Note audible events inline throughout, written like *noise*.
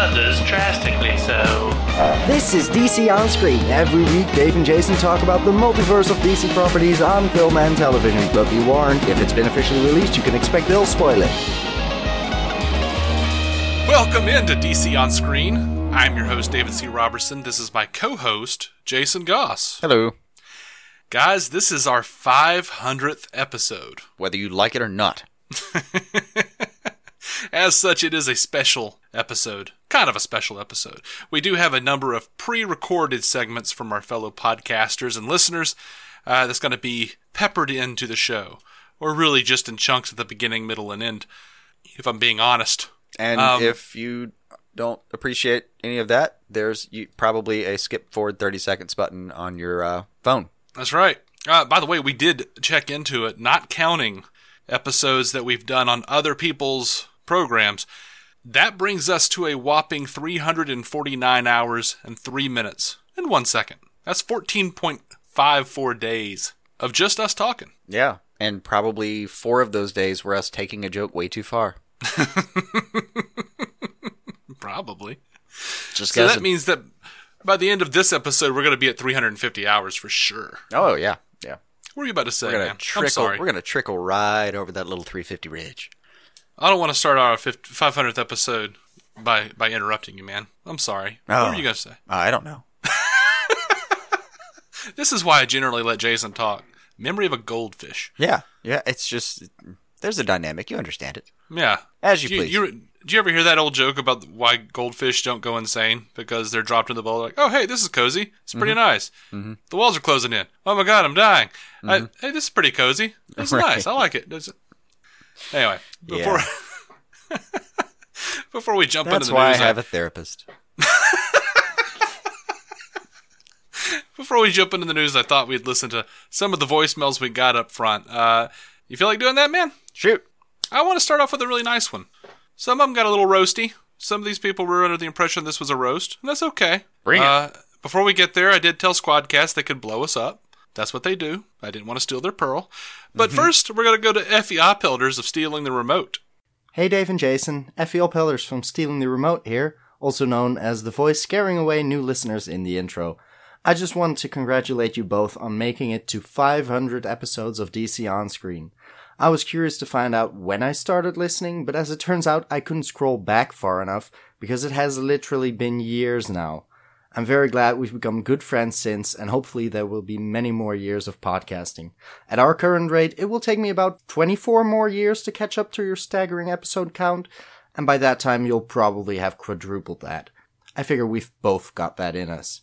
Others drastically so. This is DC On Screen. Every week, Dave and Jason talk about the multiverse of DC properties on film and television. But be warned, if it's been officially released, you can expect they'll spoil it. Welcome into DC On Screen. I'm your host, David C. Robertson. This is my co host, Jason Goss. Hello. Guys, this is our 500th episode. *laughs* Whether you like it or not. As such, it is a special episode. Kind of a special episode. We do have a number of pre recorded segments from our fellow podcasters and listeners uh, that's going to be peppered into the show, or really just in chunks at the beginning, middle, and end, if I'm being honest. And Um, if you don't appreciate any of that, there's probably a skip forward 30 seconds button on your uh, phone. That's right. Uh, by the way, we did check into it, not counting episodes that we've done on other people's programs. That brings us to a whopping 349 hours and 3 minutes and 1 second. That's 14.54 days of just us talking. Yeah. And probably four of those days were us taking a joke way too far. *laughs* Probably. Just So that means that by the end of this episode, we're going to be at 350 hours for sure. oh, yeah. Yeah. What are you about to say, We're gonna man? I'm trickle. sorry. We're gonna trickle right over that little 350 ridge. I don't want to start our 500th episode by, by interrupting you, man. I'm sorry. What Oh. were you going to say? Uh, I don't know. *laughs* This is why I generally let Jason talk. Memory of a goldfish. Yeah. Yeah. It's just there's a dynamic. You understand it. Yeah. As you do please. You, do you ever hear that old joke about why goldfish don't go insane? Because they're dropped in the bowl like, oh, hey, this is cozy. It's pretty Mm-hmm. nice. The walls are closing in. Oh, my God, I'm dying. I, hey, this is pretty cozy. Mm-hmm. *laughs* Right. nice. I like it. Does it- Anyway, before, *laughs* before we jump That's into the why I news, have a therapist. *laughs* before we jump into the news, I thought we'd listen to some of the voicemails we got up front. Uh, you feel like doing that, man? Shoot. I want to start off with a really nice one. Some of them got a little roasty. Some of these people were under the impression this was a roast, and that's okay. Bring it. uh, Before we get there, I did tell Squadcast they could blow us up. That's what they do. I didn't want to steal their pearl. But mm-hmm. first, we're going to go to Effie Ophelders of Stealing the Remote. Hey, Dave and Jason. Effie Ophelders from Stealing the Remote here, also known as the voice scaring away new listeners in the intro. I just wanted to congratulate you both on making it to 500 episodes of DC On Screen. I was curious to find out when I started listening, but as it turns out, I couldn't scroll back far enough because it has literally been years now. I'm very glad we've become good friends since, and hopefully there will be many more years of podcasting. At our current rate, it will take me about 24 more years to catch up to your staggering episode count, and by that time you'll probably have quadrupled that. I figure we've both got that in us.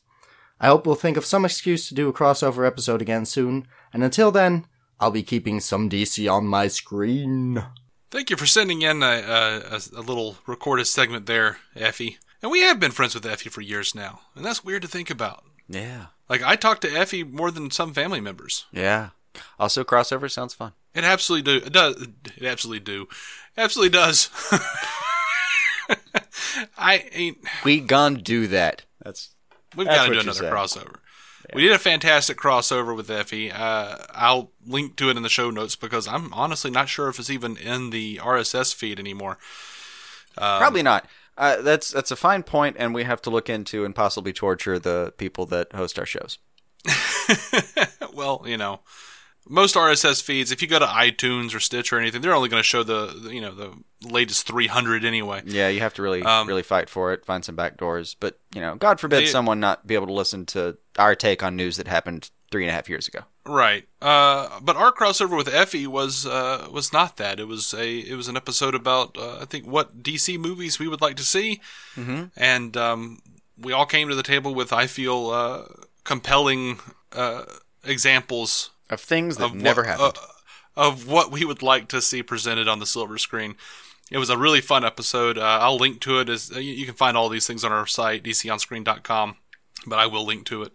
I hope we'll think of some excuse to do a crossover episode again soon, and until then, I'll be keeping some DC on my screen. Thank you for sending in a, a, a, little recorded segment there, Effie. And we have been friends with Effie for years now, and that's weird to think about. Yeah. Like, I talk to Effie more than some family members. Yeah. Also, crossover sounds fun. It absolutely do. It does. It absolutely do. Absolutely does. *laughs* I ain't. We gonna do that. That's We've got to do another crossover. We did a fantastic crossover with Effie. Uh, I'll link to it in the show notes because I'm honestly not sure if it's even in the RSS feed anymore. probably not. Uh, that's that's a fine point, and we have to look into and possibly torture the people that host our shows. *laughs* well, you know, most RSS feeds, if you go to iTunes or Stitch or anything, they're only going to show the, you know the latest 300 anyway. Yeah, you have to really Um, really fight for it, find some back doors. But you know, God forbid They- someone not be able to listen to our take on news that happened three and a half years ago. Right. Uh, but our crossover with Effie was uh, was not that. It was a it was an episode about uh, I think what DC movies we would like to see, mm-hmm. and um, we all came to the table with I feel uh, compelling uh, examples Of things that of never what, happened. uh, of what we would like to see presented on the silver screen. It was a really fun episode. Uh, I'll link to it as you, you can find all these things on our site dconscreen.com, but I will link to it.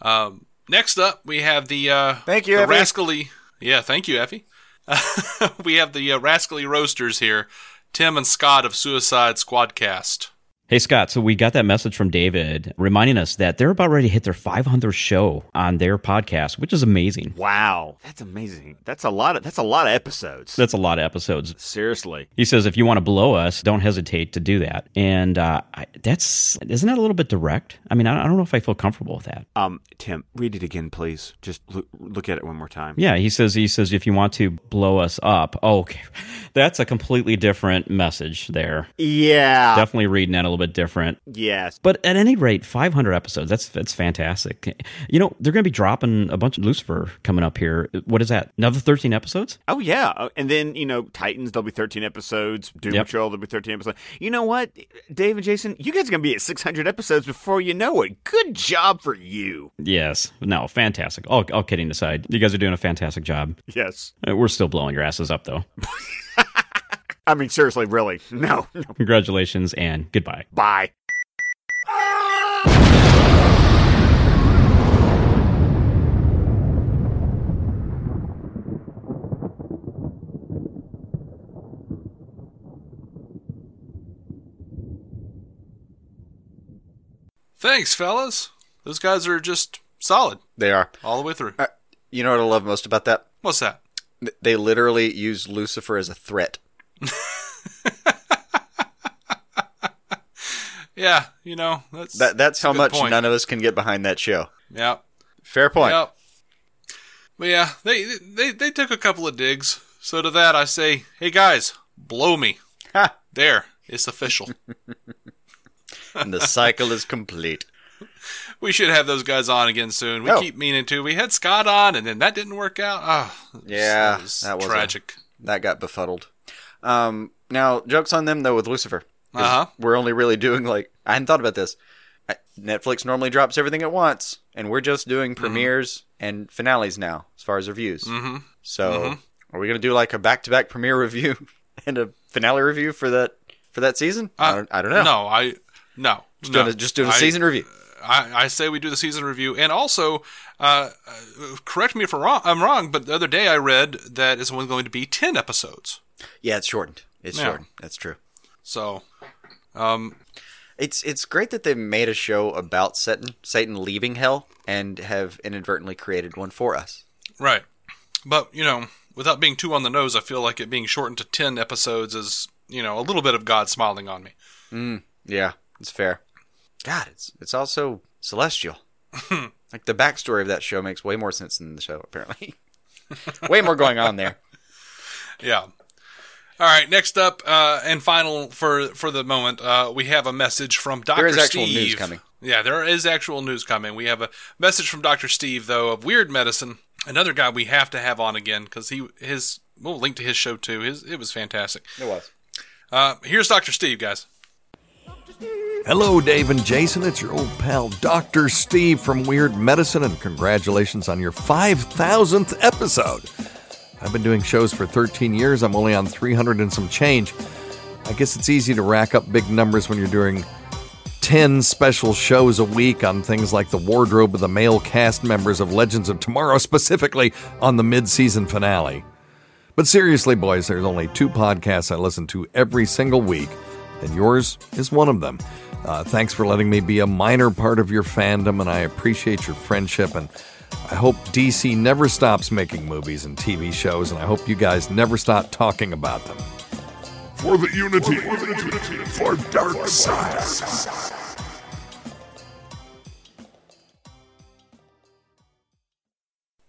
Um, next up, we have the uh, Thank you, the rascally. Yeah, thank you, Effie. *laughs* we have the uh, rascally roasters here, Tim and Scott of Suicide Squadcast. Hey, Scott. So we got that message from David reminding us that they're about ready to hit their 500th show on their podcast, which is amazing. Wow, that's amazing. That's a lot of that's a lot of episodes. That's a lot of episodes. Seriously. He says if you want to blow us, don't hesitate to do that. And uh, I, that's isn't that a little bit direct? I mean, I, I don't know if I feel comfortable with that. Um, Tim, read it again, please. Just look, look at it one more time. Yeah, he says he says if you want to blow us up, oh, *laughs* okay, that's a completely different message there. Yeah. Definitely reading that a little bit different. yes. But at any rate, 500 episodes. That's that's fantastic. You know, they're going to be dropping a bunch of Lucifer coming up here. What is that? Another 13 episodes? Oh yeah, Oh, and then you know Titans. There'll be thirteen episodes. Doom Yep. Patrol. There'll be thirteen episodes. You know what, Dave and Jason, you guys are gonna be at six hundred episodes before you know it. Good job for you. Yes. No, fantastic. All, all kidding aside, you guys are doing a fantastic job. Yes. Uh, We're still blowing your asses up, though. *laughs* I mean, seriously, really. *laughs* No. no. Congratulations and goodbye. Bye. Thanks, fellas. Those guys are just solid They are. all the way through. Uh, you know what I love most about that? What's that? They literally use Lucifer as a threat. *laughs* Yeah, you know that's That that's how much point. none of us can get behind that show. yeah. Fair point. Yep. But yeah, they they they took a couple of digs. So to that I say, hey guys, blow me. Ha! There, it's official. *laughs* And the cycle is complete. we should have those guys on again soon. We Oh. keep meaning to. We had Scott on, and then that didn't work out. Oh, Yeah, that was, that was a- tragic. That got befuddled. Um, now jokes on them though with Lucifer. Uh-huh. We're only really doing like I hadn't thought about this. I, Netflix normally drops everything at once, and we're just doing premieres and finales now as far as reviews. Mm-hmm. So, are we going to do like a back-to-back premiere review *laughs* and a finale review for that for that season? I, don't, I don't know. Uh, No, I no. just no. doing a, just doing a I- season review. I, I say we do the season review, and also, uh, uh, correct me if I'm wrong, I'm wrong, but the other day I read that it's only going to be ten episodes. Yeah, it's shortened. It's Yeah. shortened. That's true. So, um, It's it's great that they made a show about Satan, Satan leaving hell, and have inadvertently created one for us. right. But you know, without being too on the nose, I feel like it being shortened to ten episodes is you know a little bit of God smiling on me. Yeah, it's fair. God, it's it's also celestial. *laughs* like the backstory of that show makes way more sense than the show. Apparently, *laughs* way more going on there. Yeah. All right. Next up, uh, and final for for the moment, uh, we have a message from Doctor There is actual Steve. news coming. Yeah, there is actual news coming. We have a message from Doctor Steve, though, of Weird Medicine. Another guy we have to have on again because he his we'll link to his show too. His it was fantastic. It was. Uh, here's Doctor Steve, guys. Hello, Dave and Jason. It's your old pal, Dr. Steve from Weird Medicine, and congratulations on your 5,000th episode. I've been doing shows for 13 years. I'm only on 300 and some change. I guess it's easy to rack up big numbers when you're doing 10 special shows a week on things like the wardrobe of the male cast members of Legends of Tomorrow, specifically on the mid season finale. But seriously, boys, there's only two podcasts I listen to every single week, and yours is one of them. Uh, thanks for letting me be a minor part of your fandom, and I appreciate your friendship. And I hope DC never stops making movies and TV shows, and I hope you guys never stop talking about them. For the unity, for the unity, for dark side.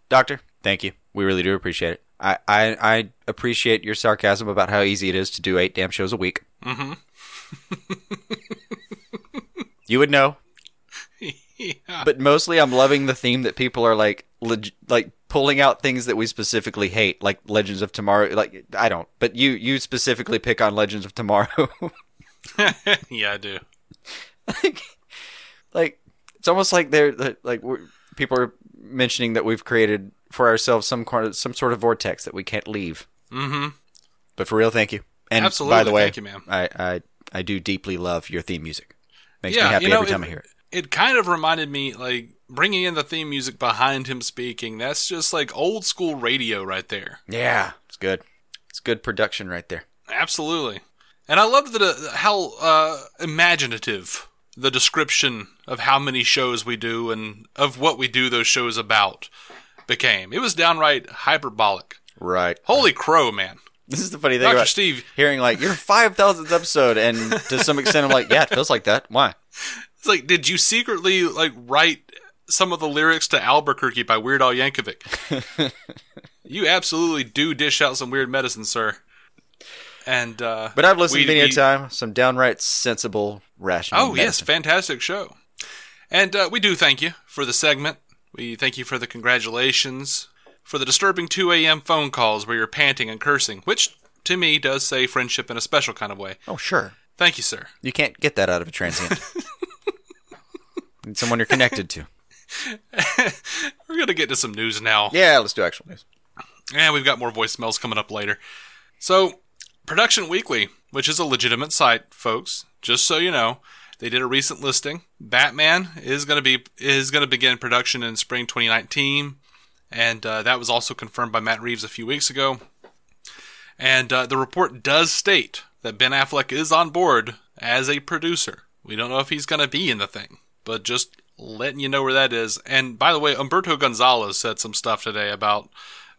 Doctor, thank you. We really do appreciate it. I, I, I appreciate your sarcasm about how easy it is to do eight damn shows a week. Mm-hmm. *laughs* you would know. yeah. But mostly, I'm loving the theme that people are like, leg- like pulling out things that we specifically hate, like Legends of Tomorrow. Like I don't, but you you specifically pick on Legends of Tomorrow. *laughs* yeah, I do. like, like it's almost like they're like we're, people are mentioning that we've created for ourselves some some sort of vortex that we can't leave. Mm-hmm. But for real, thank you. And Absolutely, by the way, thank you, ma'am. I, I I do deeply love your theme music. Makes yeah, me happy you know, every time I hear it. It kind of reminded me, like bringing in the theme music behind him speaking. That's just like old school radio right there. Yeah, it's good. It's good production right there. Absolutely. And I love that uh, how uh, imaginative the description of how many shows we do and of what we do those shows about became. It was downright hyperbolic. Right. Holy crow, man. This is the funny thing Dr. about Steve. hearing like your five thousandth episode, and to some extent, I'm like, yeah, it feels like that. Why? It's like, did you secretly like write some of the lyrics to Albuquerque by Weird Al Yankovic? *laughs* you absolutely do dish out some weird medicine, sir. And uh But I've listened we- many a time. Some downright sensible, rational. Oh yes, fantastic show. And uh, we do thank you for the segment. We thank you for the congratulations, for the disturbing 2 a.m. phone calls where you're panting and cursing, which to me does say friendship in a special kind of way. Oh sure. Thank you, sir. You can't get that out of a transient. *laughs* Need someone you're connected to. *laughs* We're gonna get to some news now. Yeah, let's do actual news. And we've got more voicemails coming up later. So, Production Weekly, which is a legitimate site, folks, just so you know, they did a recent listing. Batman is going to be is going to begin production in spring 2019, and uh, that was also confirmed by Matt Reeves a few weeks ago. And uh, the report does state that Ben Affleck is on board as a producer. We don't know if he's going to be in the thing, but just letting you know where that is. And by the way, Umberto Gonzalez said some stuff today about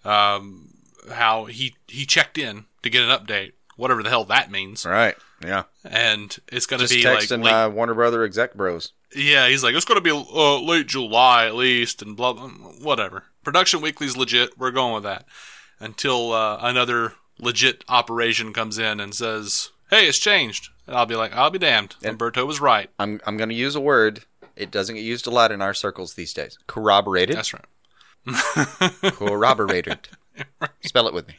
um, how he he checked in to get an update, whatever the hell that means, Right. Yeah. and it's going to Just be like texting late, uh, Warner Brother exec bros. yeah, he's like it's going to be uh, late July at least, and blah blah whatever. Production Weekly's legit. We're going with that until uh, another legit operation comes in and says, "Hey, it's changed," and I'll be like, "I'll be damned." And Umberto was right. I'm I'm going to use a word. It doesn't get used a lot in our circles these days. Corroborated. That's right. *laughs* Corroborated. *laughs* Spell it with me.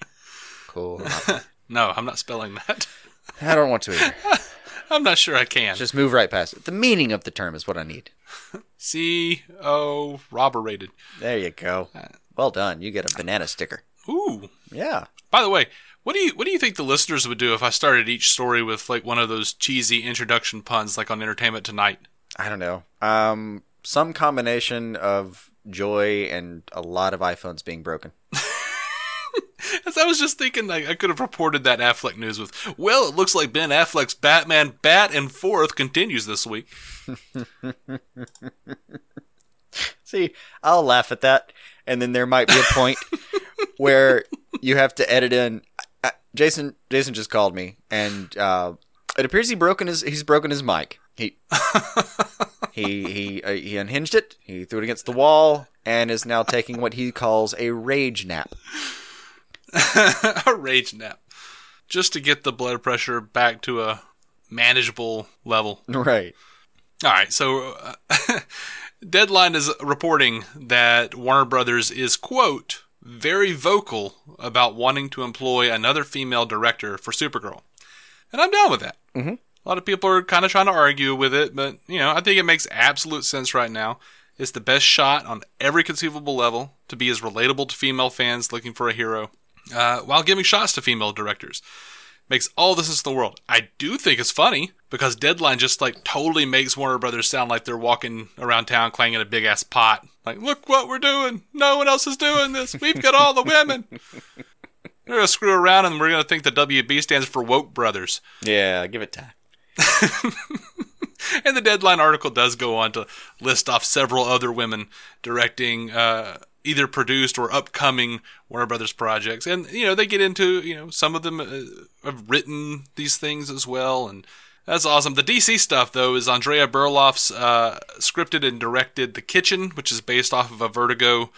Cool. *laughs* No, I'm not spelling that. I don't want to either. *laughs* I'm not sure I can. Just move right past it. The meaning of the term is what I need. C O roberated. There you go. Well done. You get a banana sticker. Ooh. Yeah. By the way, what do you what do you think the listeners would do if I started each story with like one of those cheesy introduction puns like on Entertainment Tonight? I don't know. Um, some combination of joy and a lot of iPhones being broken. *laughs* *laughs* As I was just thinking, like, I could have reported that Affleck news with, "Well, it looks like Ben Affleck's Batman Bat and Forth continues this week." *laughs* See, I'll laugh at that, and then there might be a point *laughs* where you have to edit in. I, Jason, Jason just called me, and uh, it appears he broken his he's broken his mic. He he he uh, he unhinged it. He threw it against the wall, and is now taking what he calls a rage nap. *laughs* a rage nap, just to get the blood pressure back to a manageable level. Right. All right, so uh, *laughs* Deadline is reporting that Warner Brothers is quote very vocal about wanting to employ another female director for Supergirl, and I'm down with that. Mm-hmm. A lot of people are kind of trying to argue with it, but you know I think it makes absolute sense right now. It's the best shot on every conceivable level to be as relatable to female fans looking for a hero, uh, while giving shots to female directors makes all the sense in the world. I do think it's funny because Deadline just like totally makes Warner Brothers sound like they're walking around town clanging a big ass pot. Like, look what we're doing. No one else is doing this. We've got all the women. *laughs* We're gonna screw around and we're gonna think the WB stands for Woke Brothers. Yeah, give it time. *laughs* And the Deadline article does go on to list off several other women directing uh, either produced or upcoming Warner Brothers projects. And, you know, they get into, you know, some of them uh, have written these things as well. And that's awesome. The DC stuff, though, is Andrea Berloff's uh, scripted and directed The Kitchen, which is based off of a Vertigo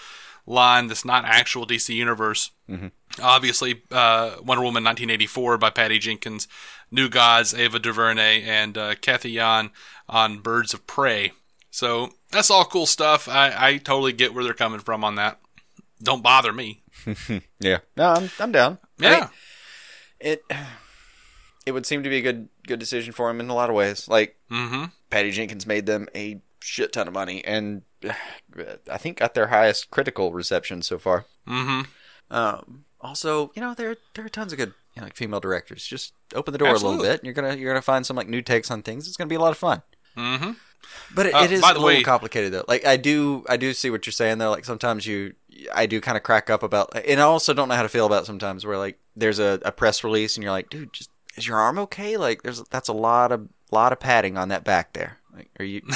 line that's not actual DC Universe. Obviously, uh, Wonder Woman 1984 by Patty Jenkins, New Gods, Ava DuVernay, and uh, Cathy Yan on Birds of Prey. So that's all cool stuff. I, I totally get where they're coming from on that. Don't bother me. *laughs* Yeah. No, I'm I'm down. I Yeah. mean, it it would seem to be a good good decision for him in a lot of ways. Like mm-hmm. Patty Jenkins made them a shit ton of money, and I think got their highest critical reception so far. Mm-hmm. Um, also, you know, there there are tons of good you know, like female directors. Just open the door a little bit, and you're gonna you're gonna find some like new takes on things. It's gonna be a lot of fun. Mm-hmm. But it, Uh, it is a little way- complicated though. Like I do I do see what you're saying though. Like sometimes you I do kind of crack up about, and I also don't know how to feel about sometimes where like there's a, a press release and you're like, dude, just is your arm okay? Like there's that's a lot of lot of padding on that back there. Like, are you? *laughs*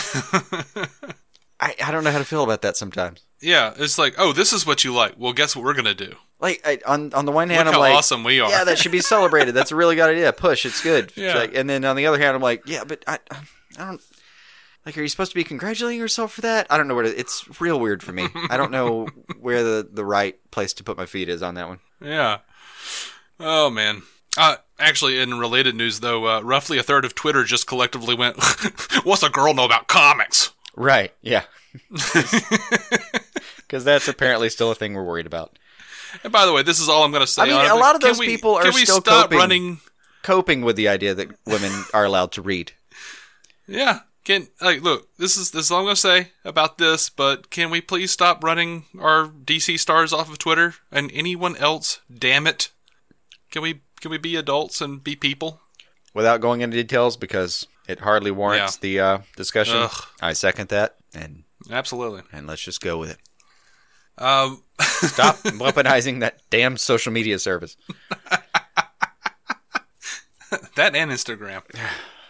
I I don't know how to feel about that sometimes. Yeah, it's like, oh, this is what you like. Well, guess what we're gonna do? Like I, on on the one hand, Look I'm how like, awesome we are. yeah, that should be celebrated. That's a really good idea. Push, it's good. *laughs* Yeah. Like, and then on the other hand, I'm like, yeah, but I I don't. Like, are you supposed to be congratulating yourself for that? I don't know where to. It's real weird for me. I don't know *laughs* where the, the right place to put my feet is on that one. Yeah. Oh man. Uh, actually, in related news though, uh, roughly a third of Twitter just collectively went, *laughs* "What's a girl know about comics?" Right. Yeah. *laughs* Because that's apparently still a thing we're worried about. And by the way, this is all I'm going to say. I mean, a lot of those we- people are can we still stop coping. running? Coping with the idea that women are allowed to read. Yeah. Can like look, this is this is all I'm gonna say about this, but can we please stop running our DC stars off of Twitter and anyone else? Damn it! Can we can we be adults and be people? Without going into details, because it hardly warrants Yeah. the uh, discussion, Ugh. I second that, and Absolutely. and let's just go with it. Um, *laughs* Stop weaponizing that damn social media service. *laughs* that and Instagram. *sighs* *laughs*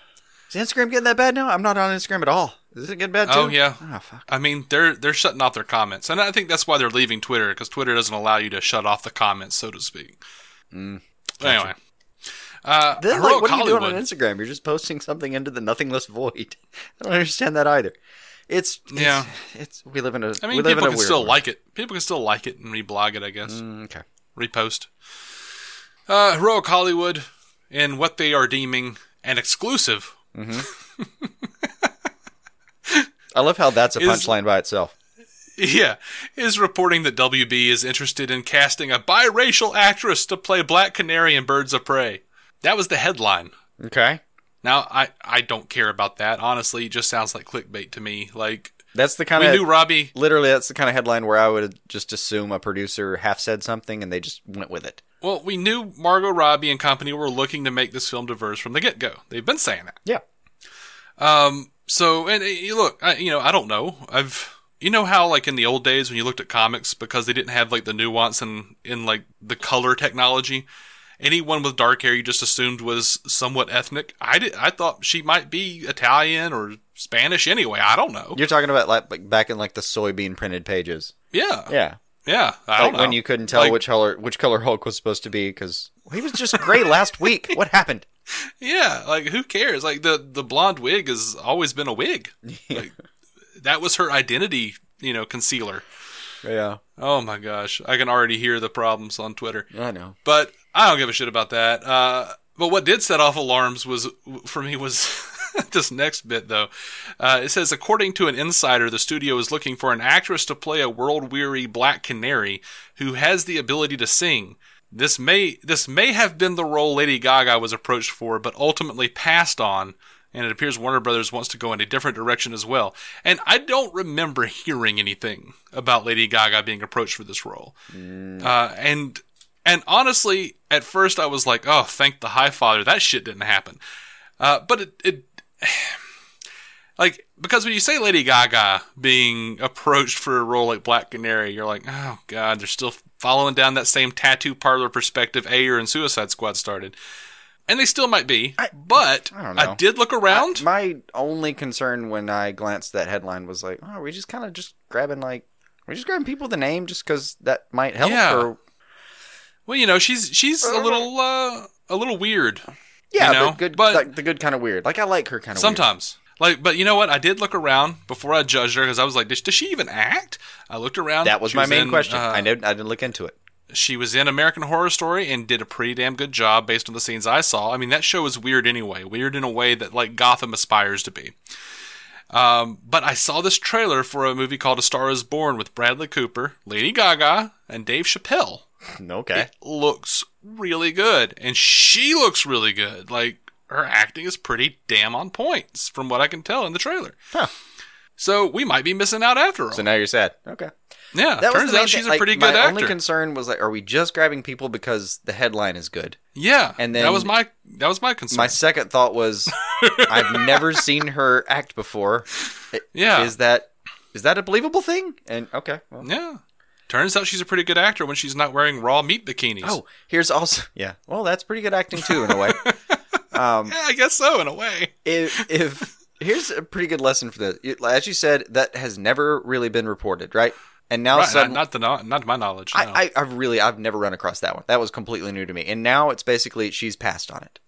Is Instagram getting that bad now? I'm not on Instagram at all. Is it getting bad too? Oh yeah. Oh, fuck. I mean, they're they're shutting off their comments, and I think that's why they're leaving Twitter because Twitter doesn't allow you to shut off the comments, so to speak. Anyway, uh, Then, like, what are you doing on Instagram? You're just posting something into the nothingless void. *laughs* I don't understand that either. It's, it's Yeah. It's we live in a I mean, we live people in a can weird still world. like it. People can still like it and reblog it, I guess. Mm, okay. Repost. Uh, Heroic Hollywood in what they are deeming an exclusive. Mm-hmm. *laughs* I love how that's a punchline by itself. Yeah, is reporting that WB is interested in casting a biracial actress to play Black Canary in Birds of Prey. That was the headline. Okay. Now, I, I don't care about that. Honestly, it just sounds like clickbait to me. Like, That's the kind we of knew Robbie. literally that's the kind of headline where I would just assume a producer half said something and they just went with it. Well, we knew Margot Robbie and company were looking to make this film diverse from the get go. They've been saying that. Yeah. Um. So, and uh, look, I, you know, I don't know. I've, you know, how like in the old days when you looked at comics because they didn't have like the nuance and in like the color technology, anyone with dark hair you just assumed was somewhat ethnic. I did. I thought she might be Italian or Spanish anyway. I don't know. You're talking about like, like back in like the soybean printed pages. Yeah. Yeah. Yeah. I Like don't know. when you couldn't tell Like, which color which color Hulk was supposed to be because he was just gray last week. What happened? *laughs* Yeah, like who cares? Like the the blonde wig has always been a wig. *laughs* Like that was her identity, you know, concealer. Yeah. Oh my gosh, I can already hear the problems on Twitter. I know. But I don't give a shit about that. Uh, but what did set off alarms was for me was *laughs* this next bit though. Uh, it says according to an insider, the studio is looking for an actress to play a world weary black canary who has the ability to sing. This may this may have been the role Lady Gaga was approached for, but ultimately passed on. And it appears Warner Brothers wants to go in a different direction as well. And I don't remember hearing anything about Lady Gaga being approached for this role. Uh, and and honestly, at first I was like, "Oh, thank the High Father, that shit didn't happen." Uh, but it, it, *sighs* like, because when you say Lady Gaga being approached for a role like Black Canary, you're like, "Oh God, they're still following down that same tattoo parlor perspective Ayer in Suicide Squad started." And they still might be, but I I, did look around. My only concern when I glanced at that headline was like, oh, are we just kind of just grabbing like, we're we just grabbing people with a name just because that might help? Yeah. Or, well, you know, she's she's a little uh, a little weird. Yeah, You know, but good, but- like, the good kind of weird. Like I like her kind of Sometimes. Like, but you know what? I did look around before I judged her because I was like, does, does she even act? I looked around. That was She my main in, question. uh, I didn't. I didn't look into it. She was in American Horror Story and did a pretty damn good job based on the scenes I saw. I mean, that show is weird anyway. Weird in a way that like Gotham aspires to be. Um, but I saw this trailer for a movie called A Star Is Born with Bradley Cooper, Lady Gaga, and Dave Chappelle. *laughs* Okay. It looks really good, and she looks really good. Like her acting is pretty damn on point, from what I can tell in the trailer. Huh. So we might be missing out after all. So now you're sad. Okay. yeah, That turns out she's thing. a pretty like, good my actor. My only concern was like, are we just grabbing people because the headline is good? yeah, and then that was my that was my concern. My second thought was, *laughs* I've never seen her act before. Yeah. Is that is that a believable thing? And okay, well, yeah, Turns out she's a pretty good actor when she's not wearing raw meat bikinis. Oh, here's also yeah. Well, that's pretty good acting too in a way. *laughs* um, yeah, I guess so in a way. if if here's a pretty good lesson for this. As you said, that has never really been reported, right? And now Right, suddenly, not, not the no- not to my knowledge. No. I, I, I've really, I've never run across that one. That was completely new to me. And now it's basically she's passed on it.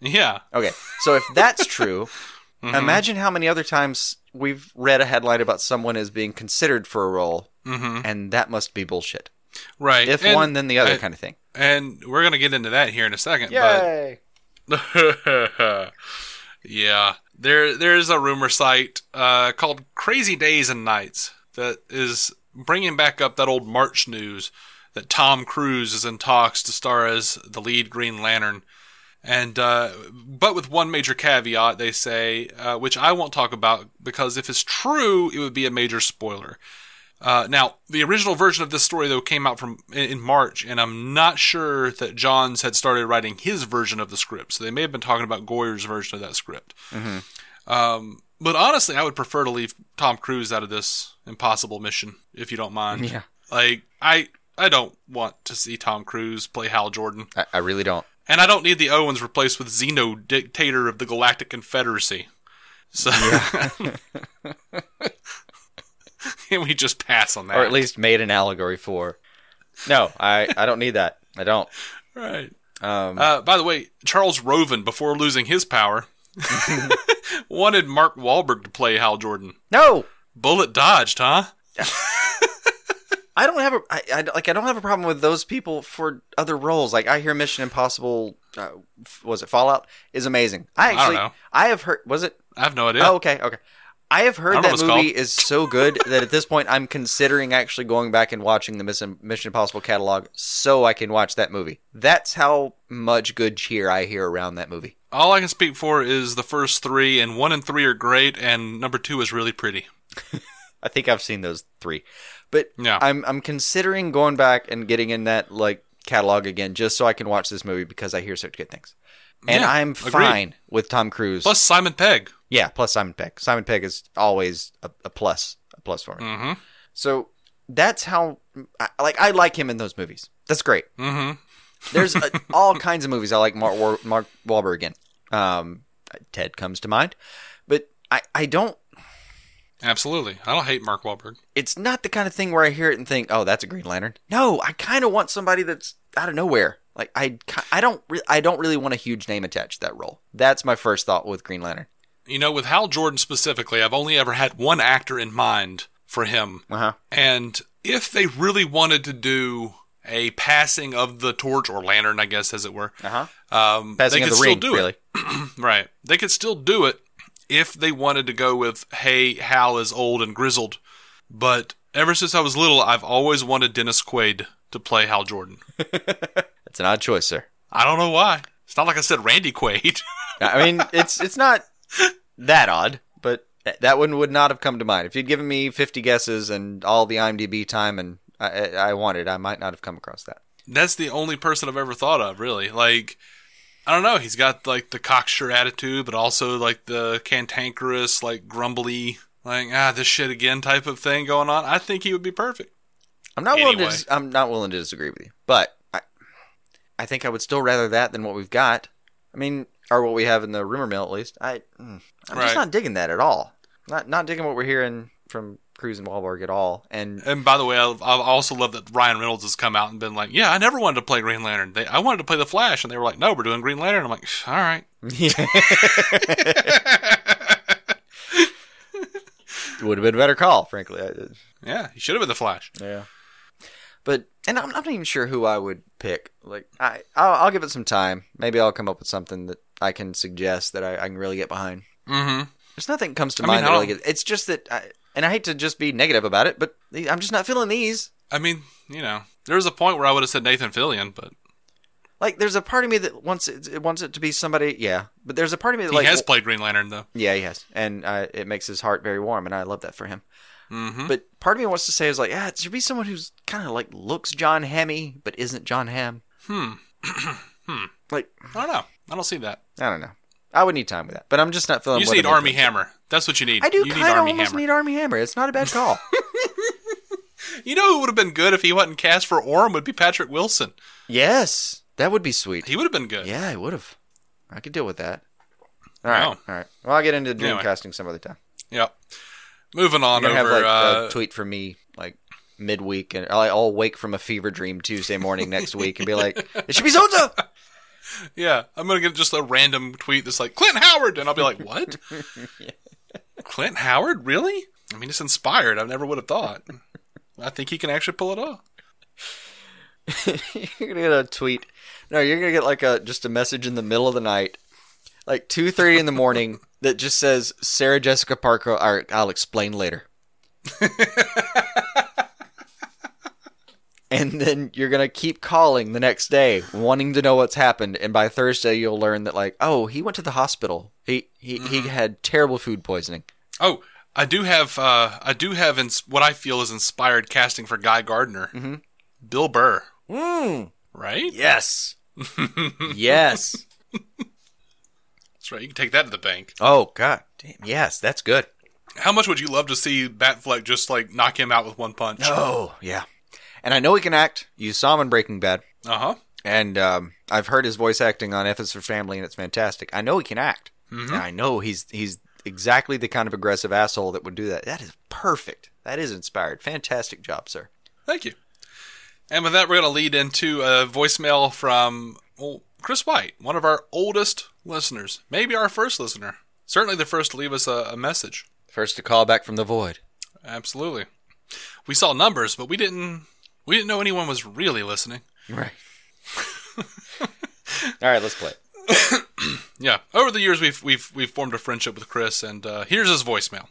yeah, Okay, so if that's true, *laughs* Mm-hmm. imagine how many other times we've read a headline about someone as being considered for a role, and that must be bullshit. right. If Mm-hmm. And one, then the other I- kind of thing. And we're gonna get into that here in a second. But *laughs* yeah, there there's a rumor site uh, called Crazy Days and Nights that is bringing back up that old March news that Tom Cruise is in talks to star as the lead Green Lantern. And uh, but with one major caveat, they say, uh, which I won't talk about because if it's true, it would be a major spoiler. Uh, now, the original version of this story though came out from in, in March, and I'm not sure that Johns had started writing his version of the script. So they may have been talking about Goyer's version of that script. Um, but honestly, I would prefer to leave Tom Cruise out of this impossible mission, if you don't mind. Yeah. Like I, I don't want to see Tom Cruise play Hal Jordan, I, I really don't. And I don't need the Oans replaced with Xenu, dictator of the Galactic Confederacy. So. *laughs* Can we just pass on that? Or at least made an allegory for. No, I, I don't need that. I don't. Right. Um, Uh, by the way, Charles Roven, before losing his power, *laughs* *laughs* wanted Mark Wahlberg to play Hal Jordan. no, Bullet dodged, huh? I don't have a I, I like I don't have a problem with those people for other roles. Like I hear Mission Impossible, uh, was it Fallout is amazing. I actually know. I have heard was it I have no idea. Oh, okay, okay. I have heard don't that movie called. is so good that at this point I'm considering actually going back and watching the Mission, Mission Impossible catalog so I can watch that movie. That's how much good cheer I hear around that movie. All I can speak for is the first three, and one and three are great, and number two is really pretty. *laughs* I think I've seen those three, but Yeah. I'm I'm considering going back and getting in that like catalog again just so I can watch this movie because I hear such good things. And Yeah, I'm agreed. fine with Tom Cruise. Plus Simon Pegg. yeah, plus Simon Pegg. Simon Pegg is always a, a plus, a plus for me. Mm-hmm. So that's how, I, like, I like him in those movies. That's great. Mm-hmm. There's uh, *laughs* all kinds of movies I like Mark, War- Mark Wahlberg in. Um, Ted comes to mind, but I, I don't. Absolutely. I don't hate Mark Wahlberg. It's not the kind of thing where I hear it and think, "Oh, that's a Green Lantern." No, I kind of want somebody that's out of nowhere. Like I, I don't, re- I don't really want a huge name attached to that role. That's my first thought with Green Lantern. You know, with Hal Jordan specifically, I've only ever had one actor in mind for him. Uh huh. And if they really wanted to do a passing of the torch or lantern, I guess, as it were, Uh huh. um, Passing they of could the still ring, do really. it. *clears throat* Right. They could still do it if they wanted to go with, hey, Hal is old and grizzled. But ever since I was little, I've always wanted Dennis Quaid to play Hal Jordan. *laughs* That's an odd choice, sir. I don't know why. It's not like I said Randy Quaid. I mean, it's it's not that odd, but that one would not have come to mind. If you'd given me 50 guesses and all the IMDb time and I, I I wanted, I might not have come across that. That's the only person I've ever thought of, really. Like, I don't know. He's got like the cocksure attitude, but also like the cantankerous, like grumbly, like ah this shit again type of thing going on. I think he would be perfect. I'm not willing to dis- I'm not willing to disagree with you, but I I think I would still rather that than what we've got. I mean, or what we have in the rumor mill at least. I mm, I'm Right. just not digging that at all. Not not digging what we're hearing from Cruise and Wahlberg at all. And And by the way, I, also love that Ryan Reynolds has come out and been like, "Yeah, I never wanted to play Green Lantern. They, I wanted to play the Flash," and they were like, "No, we're doing Green Lantern." I'm like, "All right." it *laughs* would have been a better call, frankly. Yeah, he should have been the Flash. Yeah. But and I'm, I'm not even sure who I would pick. Like I, I'll, I'll give it some time. Maybe I'll come up with something that I can suggest that I, I can really get behind. Mm-hmm. There's nothing that comes to I mind that really gets. It's just that, I, and I hate to just be negative about it, but I'm just not feeling these. I mean, you know, there was a point where I would have said Nathan Fillion, but Like, there's a part of me that wants it, wants it to be somebody. Yeah, but there's a part of me that he like, has played Green Lantern though. yeah, he has, and uh, it makes his heart very warm, and I love that for him. Mm-hmm. But part of me wants to say is like, yeah, it should be someone who's kind of like looks John Hammy, but isn't Jon Hamm. Hmm. *clears throat* hmm. Like, I don't know. I don't see that. I don't know. I would need time with that, but I'm just not feeling. You just need I'm Armie into. Hammer. That's what you need. I do kind of almost Hammer. need Armie Hammer. It's not a bad call. *laughs* *laughs* You know who would have been good if he wasn't cast for Orm would be Patrick Wilson. Yes, that would be sweet. He would have been good. Yeah, I would have. I could deal with that. All right, No. all right. Well, I'll get into dream Anyway. casting some other time. Yep. Moving on over. have like uh, a tweet from me like midweek, and I'll, I'll wake from a fever dream Tuesday morning next week and be like, "It should be so." *laughs* yeah, I'm gonna get just a random tweet that's like Clint Howard, and I'll be like, *laughs* what? Clint Howard, really? I mean, it's inspired. I never would have thought. I think he can actually pull it off. *laughs* you're gonna get a tweet. No, you're gonna get like a just a message in the middle of the night, like two thirty in the morning, *laughs* that just says Sarah Jessica Parker. Or I'll explain later. And then you're gonna keep calling the next day, wanting to know what's happened. And by Thursday, you'll learn that like, oh, he went to the hospital. He he he had terrible food poisoning. Oh, I do have. Uh, I do have ins- what I feel is inspired casting for Guy Gardner. Mm-hmm. Bill Burr, Mm, right? yes, *laughs* yes. That's right. You can take that to the bank. Oh God, damn. Yes, that's good. How much would you love to see Batfleck just like knock him out with one punch? Oh yeah, and I know he can act. You saw him in Breaking Bad, Uh huh. and um, I've heard his voice acting on F is for Family, and it's fantastic. I know he can act. And I know he's he's exactly the kind of aggressive asshole that would do that. That is perfect. That is inspired. Fantastic job, sir. Thank you. And with that, we're going to lead into a voicemail from well, Chris White, one of our oldest listeners, maybe our first listener. Certainly the first to leave us a, a message. First to call back from the void. Absolutely. We saw numbers, but we didn't. We didn't know anyone was really listening. Right. *laughs* All right, let's play. it. *coughs* Yeah. Over the years, we've we've we've formed a friendship with Chris, and uh, here's his voicemail.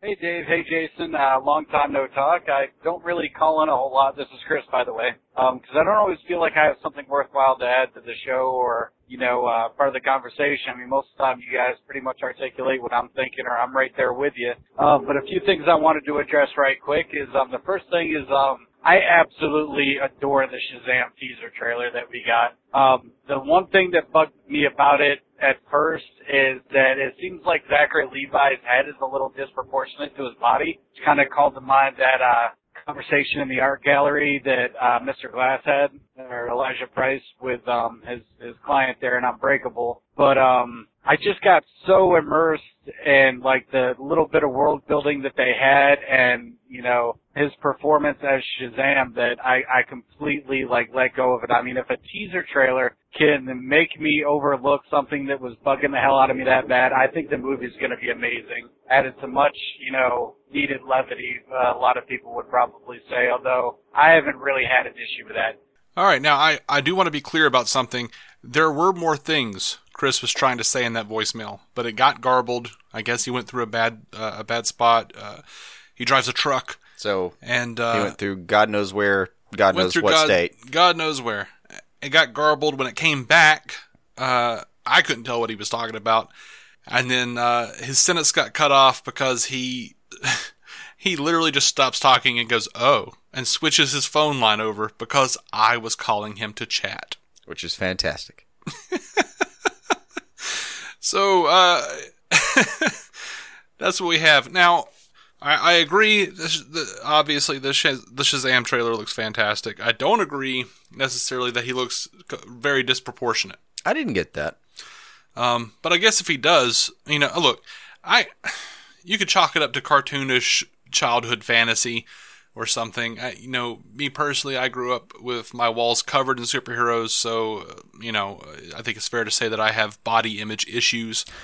Hey Dave, hey Jason, uh, long time no talk. I don't really call in a whole lot. This is Chris, by the way, because I don't always feel like I have something worthwhile to add to the show or you know uh, part of the conversation. I mean, most of the time you guys pretty much articulate what I'm thinking, or I'm right there with you. Um, but a few things I wanted to address right quick is um, the first thing is um, I absolutely adore the Shazam teaser trailer that we got. Um, the one thing that bugged me about it at first is that it seems like Zachary Levi's head is a little disproportionate to his body. It's kind of called to mind that uh, conversation in the art gallery that uh, Mr. Glass had, or Elijah Price, with um, his his client there in Unbreakable. But um, I just got so immersed in like the little bit of world building that they had, and you know his performance as Shazam that I I completely like let go of it. I mean, if a teaser trailer can make me overlook something that was bugging the hell out of me that bad, I think the movie's going to be amazing. Added to much, you know, needed levity. Uh, a lot of people would probably say, although I haven't really had an issue with that. All right, now I, I do want to be clear about something. There were more things Chris was trying to say in that voicemail, but it got garbled. I guess he went through a bad uh, a bad spot. Uh, he drives a truck, So and he uh, went through God knows where, God knows what God, state. God knows where. It got garbled when it came back. Uh, I couldn't tell what he was talking about, and then uh, his sentence got cut off because he *laughs* he literally just stops talking and goes "oh" and switches his phone line over because I was calling him to chat. Which is fantastic. *laughs* So uh, *laughs* that's what we have now. I, I agree. This, the, obviously, the Shaz- the Shazam trailer looks fantastic. I don't agree necessarily that he looks c- very disproportionate. I didn't get that. Um, but I guess if he does, you know, look, I you could chalk it up to cartoonish childhood fantasy or something. I, you know, me personally, I grew up with my walls covered in superheroes, so uh, you know, I think it's fair to say that I have body image issues. *laughs*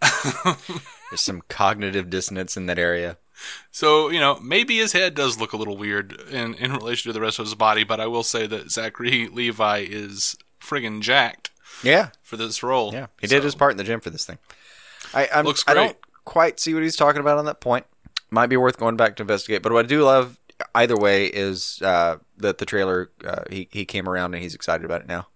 *laughs* There's some cognitive dissonance in that area. So, you know, maybe his head does look a little weird in, in relation to the rest of his body, but I will say that Zachary Levi is friggin' jacked Yeah, for this role. yeah. He did his part in the gym for this thing. I I'm, Looks I don't quite see what he's talking about on that point. Might be worth going back to investigate. But what I do love, either way, is uh, that the trailer uh, he he came around and he's excited about it now.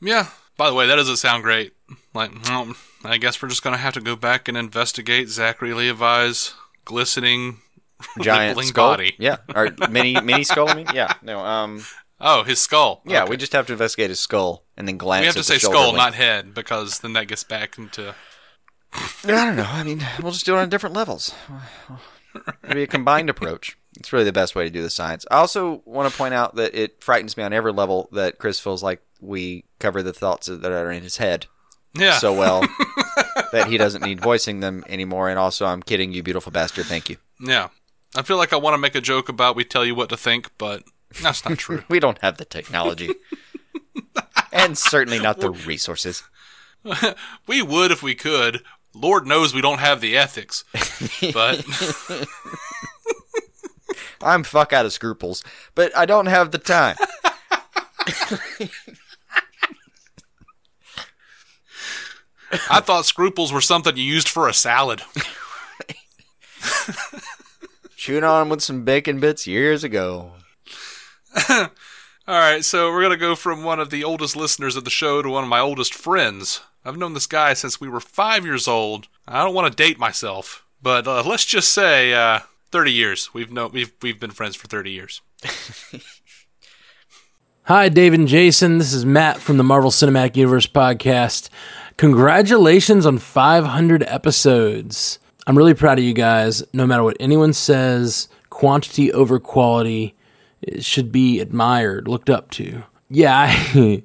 Yeah. By the way, that doesn't sound great. Like, well, I guess we're just going to have to go back and investigate Zachary Levi's glistening, Giant skull, body. yeah, or mini mini skull. I mean, yeah, no, um, Oh, his skull. yeah. Okay. We just have to investigate his skull and then glance. At the end. We have to say skull, length. not head, because then that gets back into. I don't know. I mean, we'll just do it on different levels. Maybe a combined *laughs* approach. It's really the best way to do the science. I also want to point out that it frightens me on every level that Chris feels like we cover the thoughts that are in his head Yeah. so well *laughs* that he doesn't need voicing them anymore. And also, I'm kidding, you beautiful bastard. Thank you. Yeah. I feel like I want to make a joke about we tell you what to think, but that's not true. *laughs* We don't have the technology. *laughs* and certainly not the resources. we would if we could. Lord knows we don't have the ethics. But I'm fuck out of scruples, but I don't have the time. I thought scruples were something you used for a salad. *laughs* Chewing on 'em with some bacon bits years ago. *laughs* All right, so we're going to go from one of the oldest listeners of the show to one of my oldest friends. I've known this guy since we were five years old. I don't want to date myself, but uh, let's just say uh, 30 years. We've, known, we've, we've been friends for 30 years. *laughs* Hi, Dave and Jason. This is Matt from the Marvel Cinematic Universe podcast. Congratulations on 500 episodes. I'm really proud of you guys. No matter what anyone says, quantity over quality should be admired, looked up to. Yeah, *laughs* I,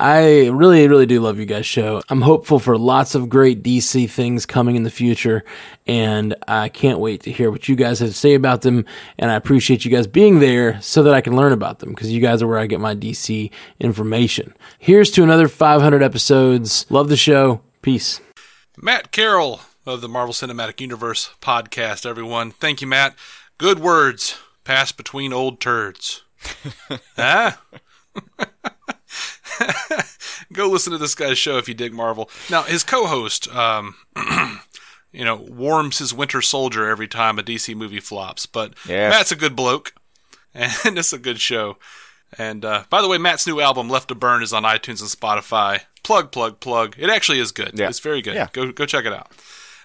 I really, really do love you guys' show. I'm hopeful for lots of great DC things coming in the future, and I can't wait to hear what you guys have to say about them. And I appreciate you guys being there so that I can learn about them because you guys are where I get my DC information. Here's to another 500 episodes. Love the show. Peace. Matt Carroll of the Marvel Cinematic Universe podcast, everyone. Thank you, Matt. Good words pass between old turds. *laughs* ah? Go listen to this guy's show if you dig Marvel. Now, his co host, um, *clears throat* you know, warms his winter soldier every time a DC movie flops, but Yes. Matt's a good bloke, *laughs* and it's a good show. And uh, by the way, Matt's new album, Left to Burn, is on iTunes and Spotify. Plug, plug, plug. It actually is good. Yeah. It's very good. Yeah. Go go check it out.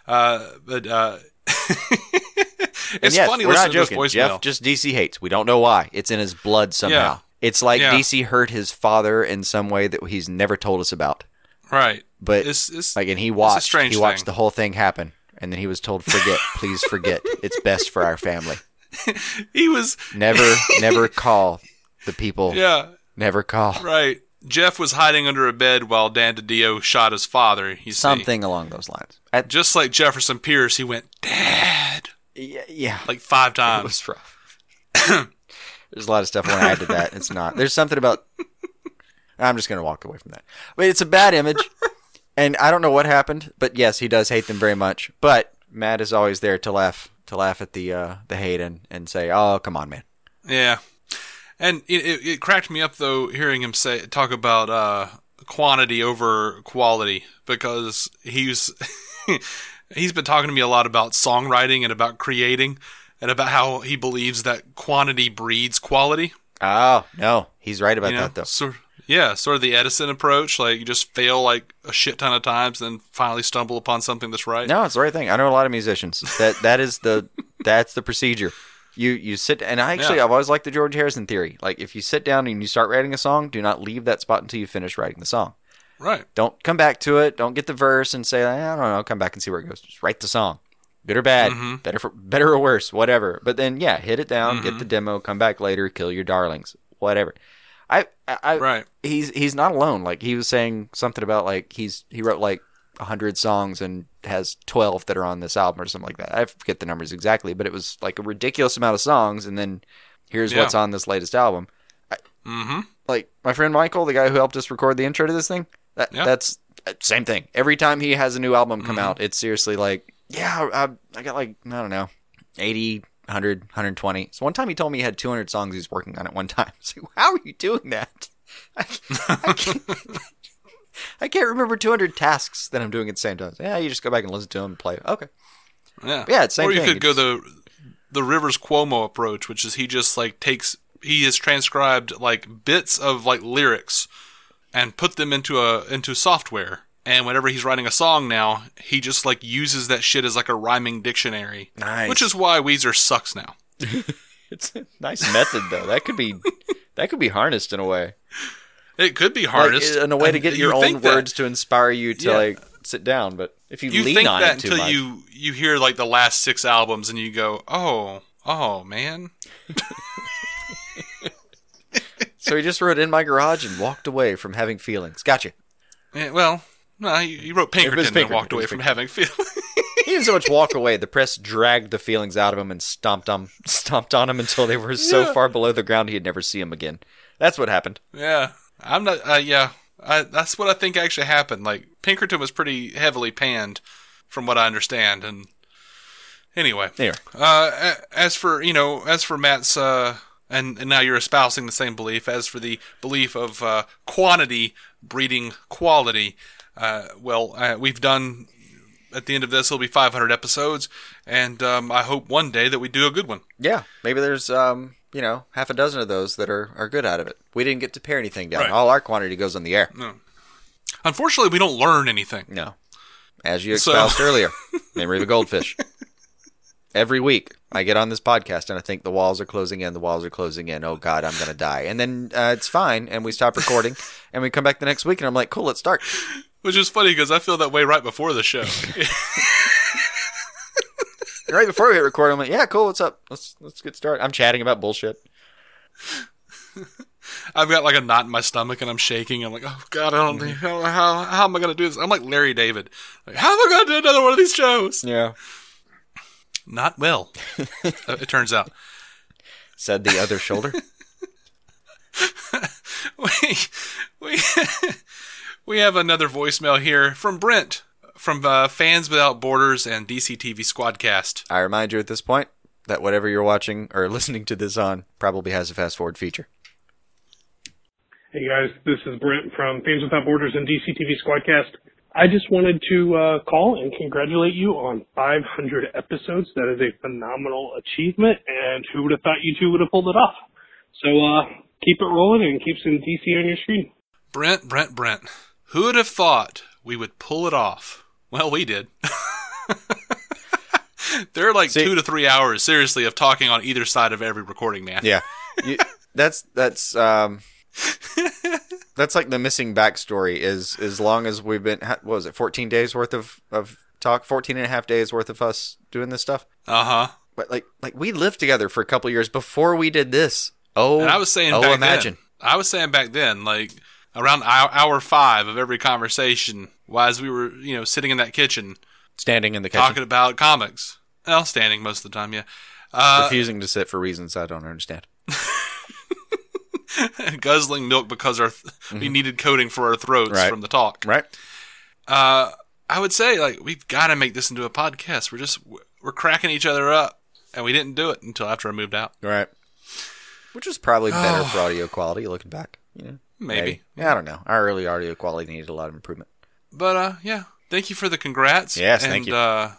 Uh, but uh, *laughs* it's yes, funny we're not listening to this joking. voicemail. Jeff just DC hates. We don't know why. It's in his blood somehow. Yeah. It's like Yeah. DC hurt his father in some way that he's never told us about. right. But It's, it's, like, and he it's a watched. strange He watched thing. the whole thing happen, and then he was told, "Forget, *laughs* please forget. It's best for our family. *laughs* he was Never, *laughs* never call the people. yeah Never call right. Jeff was hiding under a bed while Dan DiDio shot his father. You see. something along those lines." At, just like Jefferson Pierce, he went Dad yeah, yeah, like five times. it times. was rough. *clears throat* There's a lot of stuff I want to add to that. It's not. There's something about. I'm just gonna walk away from that. But it's a bad image, and I don't know what happened. But yes, he does hate them very much. But Matt is always there to laugh to laugh at the uh, the hate and and say, "Oh, come on, man." Yeah, and it, it, it cracked me up though hearing him say talk about uh, quantity over quality because he's *laughs* he's been talking to me a lot about songwriting and about creating and about how he believes that quantity breeds quality. Oh no, he's right about you know, that though. yeah, sort of the Edison approach. Like you just fail like a shit ton of times, then finally stumble upon something that's right. No, it's the right thing. I know a lot of musicians. That that is the *laughs* that's the procedure. You you sit and I actually Yeah. I've always liked the George Harrison theory. Like if you sit down and you start writing a song, do not leave that spot until you finish writing the song. Right. Don't come back to it. Don't get the verse and say I don't know. Come back and see where it goes. Just write the song, good or bad, Mhm. better for better or worse, whatever. But then yeah, hit it down, Mm-hmm. get the demo, come back later, kill your darlings, whatever. I I, Right. he's he's not alone. Like he was saying something about like he's he wrote like hundred songs and has twelve that are on this album or something like that. I forget the numbers exactly, but it was like a ridiculous amount of songs. And then here's Yeah. what's on this latest album. Mm-hmm. Like my friend Michael, the guy who helped us record the intro to this thing. That, Yeah. That's uh, same thing. Every time he has a new album come Mhm. out, it's seriously like, yeah, I, I got like I don't know, 80, 100, 120. So one time he told me he had 200 songs he's working on at one time. *laughs* So how are you doing that? I, *laughs* I can't, I can't *laughs* remember 200 tasks that I'm doing at the same time. Yeah, you just go back and listen to them and play. Okay. Yeah. Yeah, it's same or you thing. could go It's- the the Rivers Cuomo approach, which is he just like takes he has transcribed like bits of like lyrics and put them into a into software. And whenever he's writing a song now, he just like uses that shit as like a rhyming dictionary. Nice. Which is why Weezer sucks now. *laughs* It's a nice method though. That could be that could be harnessed in a way. It could be Like, harnessed in a way to and get you your own think that- words to inspire you to Yeah. like sit down, but If you, You lean think on that it too until much. you you hear like the last six albums and you go, oh, oh man. *laughs* So he just wrote in my garage and walked away from having feelings. Gotcha. Yeah, well, no, he, he wrote was Pinkerton and Pinkerton, walked away from having feelings. *laughs* He didn't so much walk away. The press dragged the feelings out of him and stomped on stomped on him until they were so far below the ground he'd never see him again. That's what happened. yeah, I'm not. Uh, yeah, I, that's what I think actually happened. Like Pinkerton was pretty heavily panned, from what I understand. And anyway, Anyway. uh, as for you know, as for Matt's, uh, and, and now you're espousing the same belief. As for the belief of uh, quantity breeding quality, uh, well, uh, we've done. At the end of this, it'll be 500 episodes, and um, I hope one day that we do a good one. Yeah, maybe there's um, you know, half a dozen of those that are are good out of it. We didn't get to pare anything down. Right. All our quantity goes on the air. No. Unfortunately, we don't learn anything. No. As you So- espoused earlier, memory of a goldfish. *laughs* Every week, I get on this podcast and I think the walls are closing in, the walls are closing in. Oh God, I'm gonna die. And then uh, it's fine, and we stop recording, *laughs* and we come back the next week, and I'm like, cool, let's start. Which is funny because I feel that way right before the show. *laughs* Right before we hit record, I'm like, yeah, cool, what's up? Let's let's get started. I'm chatting about bullshit. *laughs* I've got like a knot in my stomach and I'm shaking. I'm like, oh god, I don't think how how, how am I gonna do this? I'm like Larry David. Like, how am I gonna do another one of these shows? Yeah. Not well. *laughs* it turns out. Said the other shoulder. *laughs* we we *laughs* we have another voicemail here from Brent from uh, Fans Without Borders and DCTV Squadcast. I remind you at this point that whatever you're watching or listening to this on probably has a fast forward feature. Hey guys, this is Brent from Fans Without Borders and DCTV Squadcast. I just wanted to uh, call and congratulate you on 500 episodes. That is a phenomenal achievement, and who would have thought you two would have pulled it off? So uh, keep it rolling and keep some DC on your screen. Brent, Brent, Brent. Who would have thought we would pull it off? Well, we did. *laughs* there are like two to three hours, seriously, of talking on either side of every recording, man. Yeah, *laughs* you, that's that's um, *laughs* that's like the missing backstory. Is as long as we've been, what was it, fourteen days worth of of talk, 14 and a half days worth of us doing this stuff. Uh huh. But like like we lived together for a couple years before we did this. Oh, and I was saying, oh, back imagine. Then, I was saying back then, like around hour, hour five of every conversation, while we were, you know, sitting in that kitchen, standing in the kitchen, talking about comics. Well, standing most of the time, yeah. Uh, refusing to sit for reasons I don't understand. *laughs* *laughs* guzzling milk because our th- we needed coating for our throats Mm-hmm. Right. from the talk. Right. Uh, I would say like we've got to make this into a podcast. We're just we're cracking each other up, and we didn't do it until after I moved out. Right. Which was probably *sighs* better for audio quality looking back. You know, Maybe. Yeah, I don't know. Our early audio quality needed a lot of improvement. But uh, yeah, thank you for the congrats. Yes, and, thank you. Uh,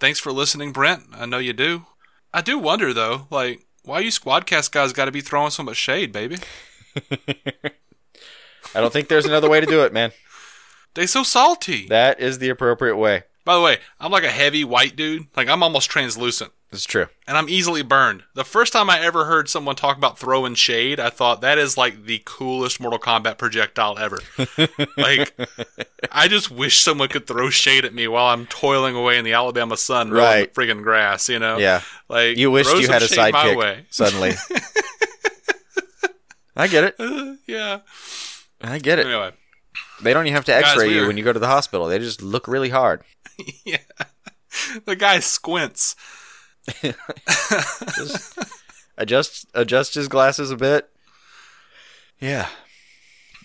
thanks for listening, Brent. I know you do. I do wonder though, like why you Squadcast guys got to be throwing so much shade, baby. *laughs* I don't think there's another way to do it, man. They so salty. That is the appropriate way. By the way, I'm like a heavy white dude. Like I'm almost translucent. It's true. And I'm easily burned. The first time I ever heard someone talk about throwing shade, I thought that is like the coolest Mortal Kombat projectile ever. *laughs* like, I just wish someone could throw shade at me while I'm toiling away in the Alabama sun, Right. the friggin' grass. You know? Yeah. Like You wished you had a sidekick way. suddenly. *laughs* I get it. Uh, *laughs* yeah. I get it. Anyway, They don't even have to X-ray you when you go to the hospital. They just look really hard. yeah. The guy squints. *laughs* Just adjust adjust his glasses a bit. Yeah.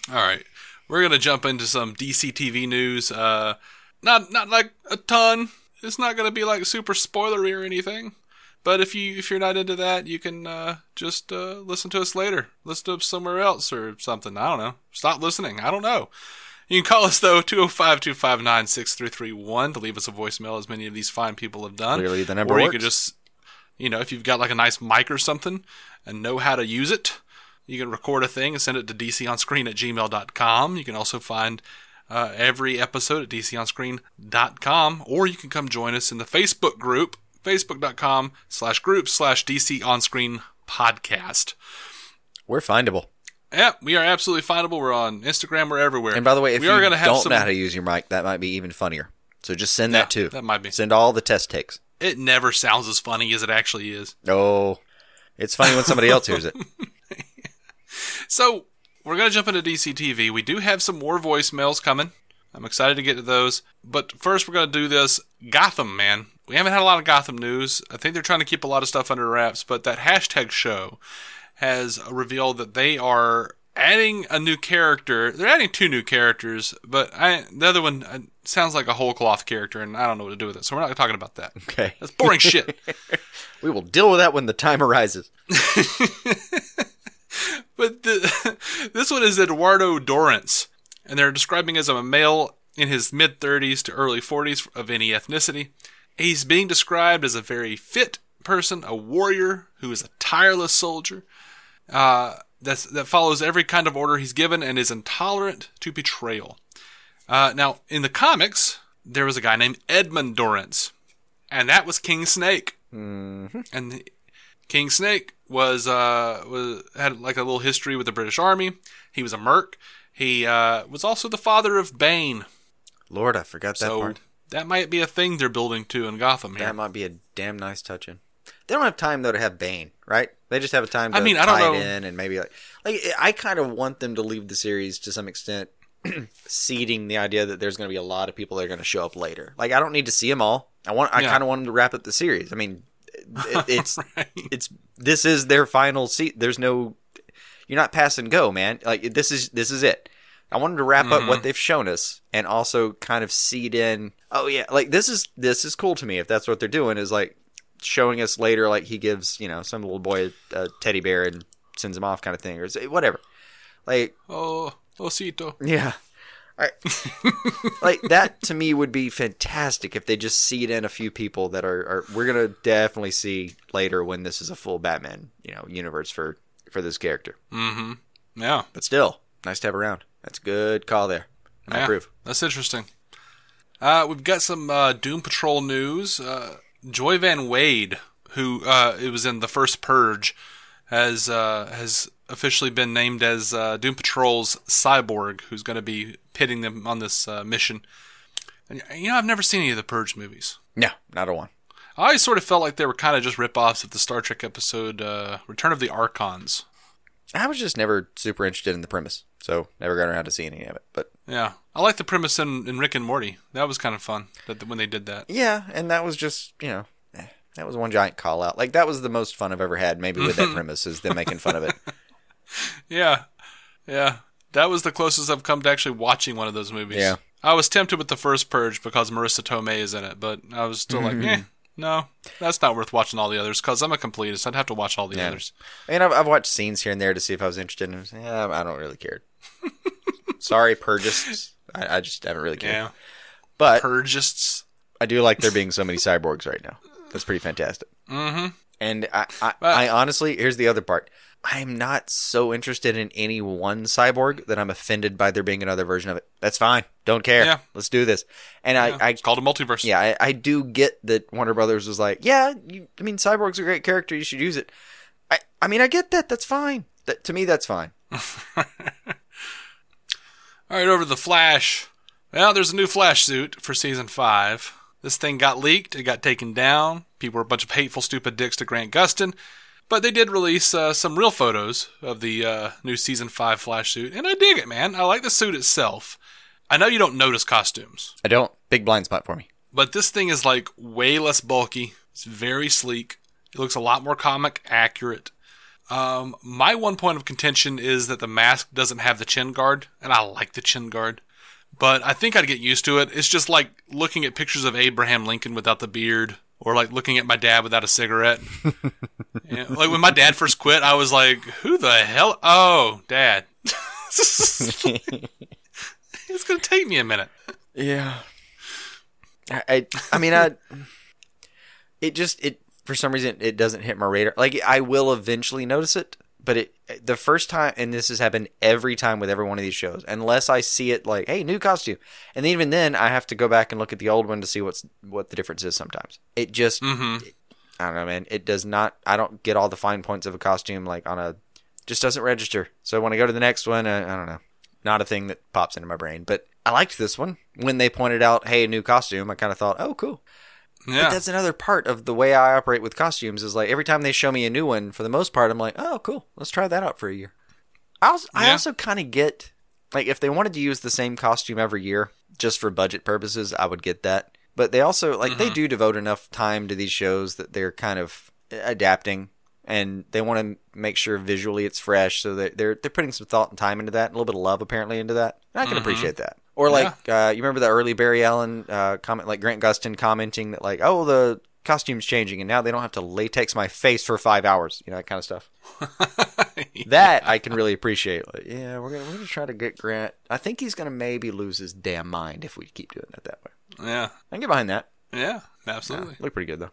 All right, we're gonna jump into some DC TV news. Uh, not not like a ton. It's not gonna be like super spoilery or anything. But if you if you're not into that, you can uh, just uh, listen to us later. Listen to us somewhere else or something. I don't know. Stop listening. I don't know. You can call us though 205-259-6331 to leave us a voicemail, as many of these fine people have done. Clearly the number or you works. could just you know if you've got like a nice mic or something and know how to use it, you can record a thing and send it to dconscreen at gmail.com. You can also find uh, every episode at dconscreen.com, or you can come join us in the Facebook group, facebook.com slash group slash DC on podcast. We're findable. Yeah, we are absolutely findable. We're on Instagram. We're everywhere. And by the way, if we you are gonna have don't some, know how to use your mic, that might be even funnier. So just send Yeah, that too. that might be. Send all the test takes. It never sounds as funny as it actually is. No, it's funny when somebody else hears it. *laughs* So we're gonna jump into DC TV. We do have some more voicemails coming. I'm excited to get to those. But first, we're gonna do this Gotham, man. We haven't had a lot of Gotham news. I think they're trying to keep a lot of stuff under wraps. But that hashtag show has revealed that they are adding a new character. They're adding two new characters, but I, the other one uh, sounds like a whole cloth character, and I don't know what to do with it. So we're not talking about that. Okay. That's boring shit. *laughs* We will deal with that when the time arises. *laughs* But the, *laughs* this one is Eduardo Dorrance, and they're describing as a male in his mid 30s to early 40s of any ethnicity. He's being described as a very fit person, a warrior who is a tireless soldier uh, that's, that follows every kind of order he's given and is intolerant to betrayal. Uh, now, in the comics, there was a guy named Edmund Dorrance, and that was King Snake. Mm-hmm. And King Snake was uh was had like a little history with the British Army. He was a merc. He uh, was also the father of Bane. Lord, I forgot that so part. that might be a thing they're building to in Gotham here. That might be a damn nice touch in. They don't have time though to have Bane, right? They just have a time to I mean, I don't tie know- in and maybe like like I kind of want them to leave the series to some extent *clears throat* seeding the idea that there's going to be a lot of people that are going to show up later. Like I don't need to see them all. I want I Yeah. kind of want them to wrap up the series. I mean, *laughs* it, it's it's this is their final seat. There's no you're not pass and go, man. Like this is this is it. I wanted to wrap up Mhm. what they've shown us and also kind of seed in. Oh yeah, like this is this is cool to me if that's what they're doing is like showing us later like he gives you know some little boy a, a teddy bear and sends him off kind of thing or whatever. Like Oh, Osito. yeah. I, *laughs* like that to me would be fantastic if they just seed in a few people that are, are we're gonna definitely see later when this is a full Batman you know universe for for this character. Mm-hmm. Yeah. But still, nice to have around. That's a good call there. I Yeah, approve. That's interesting. Uh, we've got some uh, Doom Patrol news. Uh, Joivan Wade, who uh, it was in the first Purge, has uh, has officially been named as uh, Doom Patrol's cyborg, who's going to be pitting them on this uh, mission. And, you know, I've never seen any of the Purge movies. No, not a one. I always sort of felt like they were kind of just rip-offs of the Star Trek episode uh, Return of the Archons. I was just never super interested in the premise, so never got around to seeing any of it. But Yeah, I like the premise in, in Rick and Morty. That was kind of fun that when they did that. yeah, and that was just you know eh, that was one giant call out. Like that was the most fun I've ever had. Maybe with that *laughs* premise is them making fun of it. *laughs* Yeah, yeah. That was the closest I've come to actually watching one of those movies. Yeah. I was tempted with the first Purge because Marisa Tomei is in it, but I was still Mhm. like, eh, no, that's not worth watching all the others because I'm a completist. I'd have to watch all the Yeah. others. And I've, I've watched scenes here and there to see if I was interested. And yeah, I don't really care. Sorry, purgists. I, I just haven't really cared. Yeah. But Purgists. I do like there being so many cyborgs right now. That's pretty fantastic. Mm-hmm. And I, I, I honestly, here's the other part. I'm not so interested in any one cyborg that I'm offended by there being another version of it. That's fine. Don't care. Yeah. Let's do this. And I, I It's called a multiverse. yeah, I, I do get that Warner Brothers was like, yeah, you, I mean, Cyborg's a great character. You should use it. I, I mean, I get that. That's fine. That, to me, that's fine. *laughs* All right, over to the Flash. Well, there's a new Flash suit for season five. This thing got leaked. It got taken down. People were a bunch of hateful, stupid dicks to Grant Gustin. But they did release uh, some real photos of the uh, new season five Flash suit, and I dig it, man. I like the suit itself. I know you don't notice costumes, I don't. Big blind spot for me. but this thing is like way less bulky. It's very sleek. It looks a lot more comic accurate. Um, my one point of contention is that the mask doesn't have the chin guard, and I like the chin guard. But I think I'd get used to it. It's just like looking at pictures of Abraham Lincoln without the beard, or like looking at my dad without a cigarette. *laughs* Yeah, like when my dad first quit, I was like, "Who the hell? Oh, dad." *laughs* it's gonna take me a minute. Yeah. I, I, I mean, I, it just, it, for some reason, it doesn't hit my radar. Like, I will eventually notice it, but it, the first time, and this has happened every time with every one of these shows, unless I see it like, hey, new costume. And even then, I have to go back and look at the old one to see what's, what the difference is sometimes. It just, Mm-hmm. I don't know, man. It does not, I don't get all the fine points of a costume, like, on a, just doesn't register. So when I go to the next one, I, I don't know. not a thing that pops into my brain. But I liked this one. When they pointed out, hey, a new costume, I kind of thought, oh, cool. Yeah. But that's another part of the way I operate with costumes is like every time they show me a new one, for the most part, I'm like, oh, cool. Let's try that out for a year. I also, I also kind of get like if they wanted to use the same costume every year just for budget purposes, I would get that. But they also like they do devote enough time to these shows that they're kind of adapting and they want to make sure visually it's fresh so that they're they're putting some thought and time into that and a little bit of love apparently into that and i can Mhm. appreciate that or like uh, you remember the early barry allen uh, comment like grant gustin commenting that like oh the costume's changing and now they don't have to latex my face for five hours you know that kind of stuff *laughs* that i can really appreciate like, yeah we're gonna, we're gonna try to get grant i think he's gonna maybe lose his damn mind if we keep doing it that way Yeah. i can get behind that Yeah. Absolutely. look pretty good though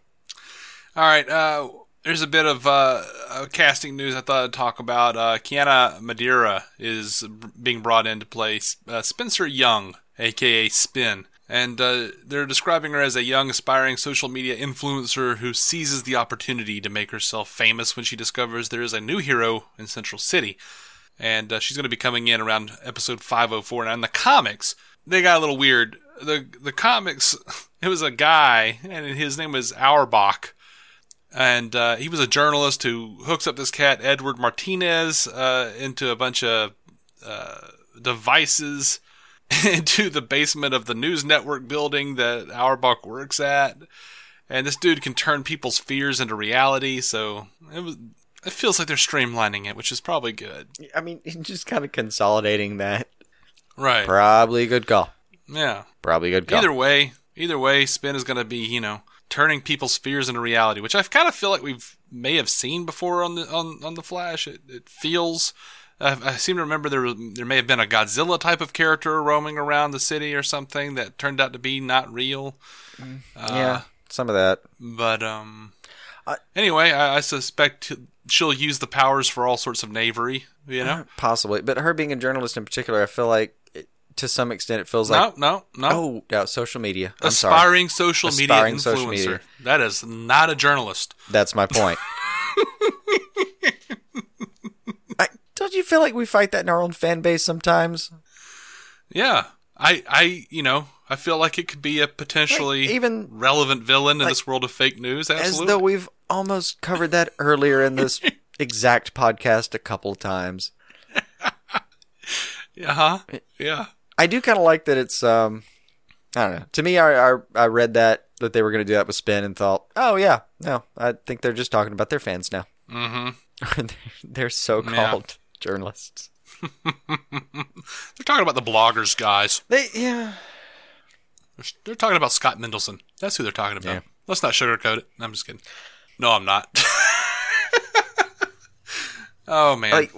All right. Uh, there's a bit of uh, uh, casting news I thought I'd talk about. Uh, Kiana Madeira is being brought in to play uh, Spencer Young, aka Spin. And uh, they're describing her as a young, aspiring social media influencer who seizes the opportunity to make herself famous when she discovers there is a new hero in Central City. And uh, she's going to be coming in around episode 504. Now, in the comics, they got a little weird. The the comics, *laughs* it was a guy, and his name was Auerbach and uh, he was a journalist who hooks up this cat Edward Martinez uh, into a bunch of uh, devices *laughs* into the basement of the news network building that Auerbach works at, and this dude can turn people's fears into reality. So it was. It feels like they're streamlining it, which is probably good. i mean *laughs* just kind of consolidating that Right. probably a good call Yeah. probably a good call Either way, either way, Spin is going to be, you know, turning people's fears into reality, which I kind of feel like we've may have seen before on the on, on the Flash. It, it feels. I, I seem to remember there was, there may have been a Godzilla type of character roaming around the city or something that turned out to be not real. Uh, yeah some of that But um, anyway, I, I suspect she'll use the powers for all sorts of knavery. You know, Possibly, but her being a journalist in particular, I feel like to some extent it feels like no, no, no. Oh, no, social media. I'm sorry. Aspiring social media influencer. social media. That is not a journalist. That's my point. *laughs* I, don't you feel like we fight that in our own fan base sometimes? Yeah, I, I, you know, I feel like it could be a potentially Like, even- relevant villain in this world of fake news. Absolutely. As though we've almost covered that earlier in this *laughs* exact podcast a couple times. *laughs* yeah, huh? Yeah. I do kind of like that it's um I don't know. To me I I, I read that that they were going to do that with Spin and thought, "Oh yeah, no, I think they're just talking about their fans now." Mm-hmm. *laughs* they're so-called journalists. *laughs* They're talking about the bloggers, guys. They yeah. They're, they're talking about Scott Mendelson. That's who they're talking about. Yeah. Let's not sugarcoat it. I'm just kidding. No, I'm not. *laughs* oh man. Like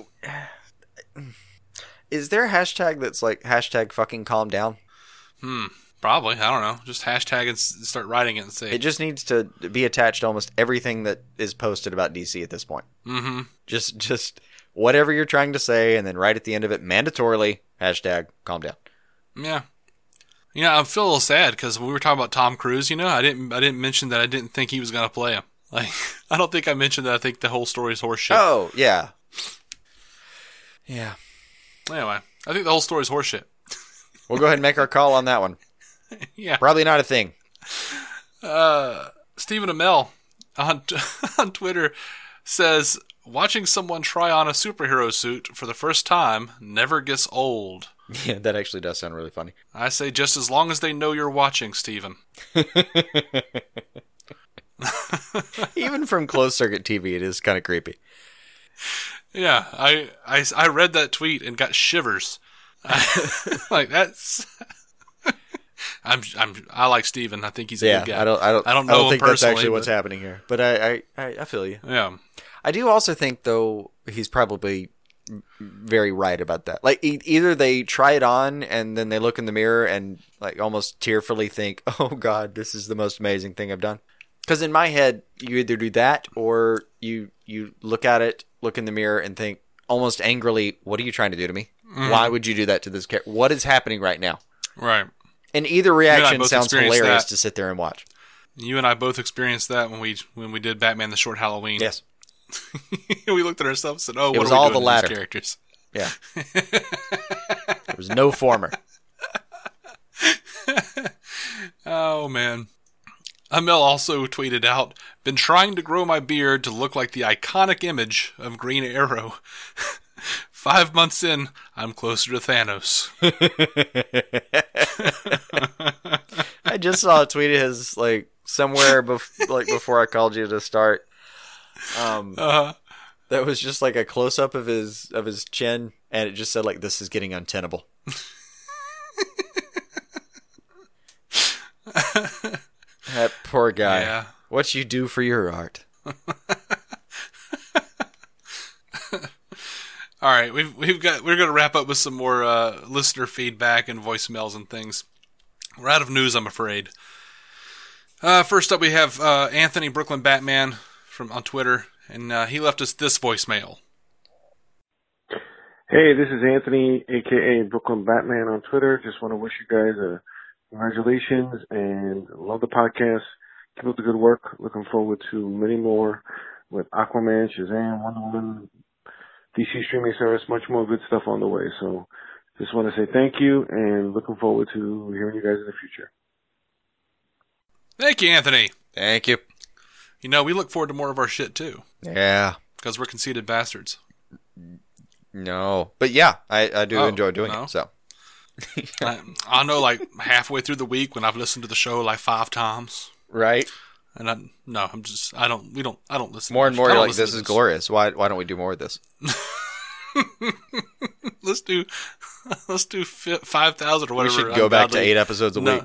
is there a hashtag that's like hashtag fucking calm down? hmm. Probably. I don't know. Just hashtag and start writing it and say. It just needs to be attached to almost everything that is posted about DC at this point. mm-hmm. Just just whatever you're trying to say and then right at the end of it mandatorily hashtag calm down. Yeah. You know, I feel a little sad because we were talking about Tom Cruise, you know, I didn't, I didn't mention that I didn't think he was going to play him. *laughs* Like, I don't think I mentioned that. I think the whole story is horseshit. Oh, yeah. Yeah. Anyway, I think the whole story is horseshit. We'll go ahead and make our call on that one. *laughs* Yeah. Probably not a thing. Uh, Stephen Amell on *laughs* on Twitter says watching someone try on a superhero suit for the first time never gets old. *laughs* Yeah, that actually does sound really funny. I say just as long as they know you're watching, Stephen. Even from closed circuit TV, it is kind of creepy. Yeah, I, I, I read that tweet and got shivers. *laughs* like that's. *laughs* I'm I'm I like Stephen. I think he's a yeah, good guy. I don't, I don't, I don't know him think that's personally. actually what's happening here. But I, I, I, I feel you. Yeah. I do also think though he's probably very right about that. Like e- either they try it on and then they look in the mirror and like almost tearfully think, *laughs* "Oh God, this is the most amazing thing I've done." Because in my head, you either do that or you you look at it, look in the mirror, and think almost angrily, "What are you trying to do to me? Mhm. Why would you do that to this character? What is happening right now?" Right. And either You and reaction sounds hilarious that. to sit there and watch. You and I both experienced that when we when we did Batman: The Short Halloween. Yes. *laughs* we looked at ourselves and said, "Oh, It what was all the latter. characters?" Yeah. *laughs* There was no former. *laughs* Oh man. Amell also tweeted out, "Been trying to grow my beard to look like the iconic image of Green Arrow. *laughs* Five months in, I'm closer to Thanos." *laughs* I just saw a tweet of his like somewhere bef- like before I called you to start. Um, Uh, that was just like a close up of his of his chin, and it just said like, "This is getting untenable." *laughs* that poor guy. Yeah. What you do for your art? *laughs* All right, we've we've got we're going to wrap up with some more uh, listener feedback and voicemails and things. We're out of news, I'm afraid. Uh, first up, we have uh, Anthony Brooklyn Batman from on Twitter, and uh, he left us this voicemail. Hey, this is Anthony, aka Brooklyn Batman on Twitter. Just want to wish you guys a congratulations and love the podcast. Keep up the good work. Looking forward to many more with Aquaman, Shazam, Wonder Woman, DC streaming service, much more good stuff on the way. So just want to say thank you and looking forward to hearing you guys in the future. Thank you, Anthony. Thank you. You know, we look forward to more of our shit too, Yeah. because we're conceited bastards. No, but yeah, I, I do Oh, enjoy doing no? it. So *laughs* I, I know, like halfway through the week when I've listened to the show like five times, right, and I no, I'm just I don't we don't I don't listen. more and more like this is glorious. Why why don't we do more of this? *laughs* let's do *laughs* let's do five thousand or whatever. we should go back to eight episodes a No, week.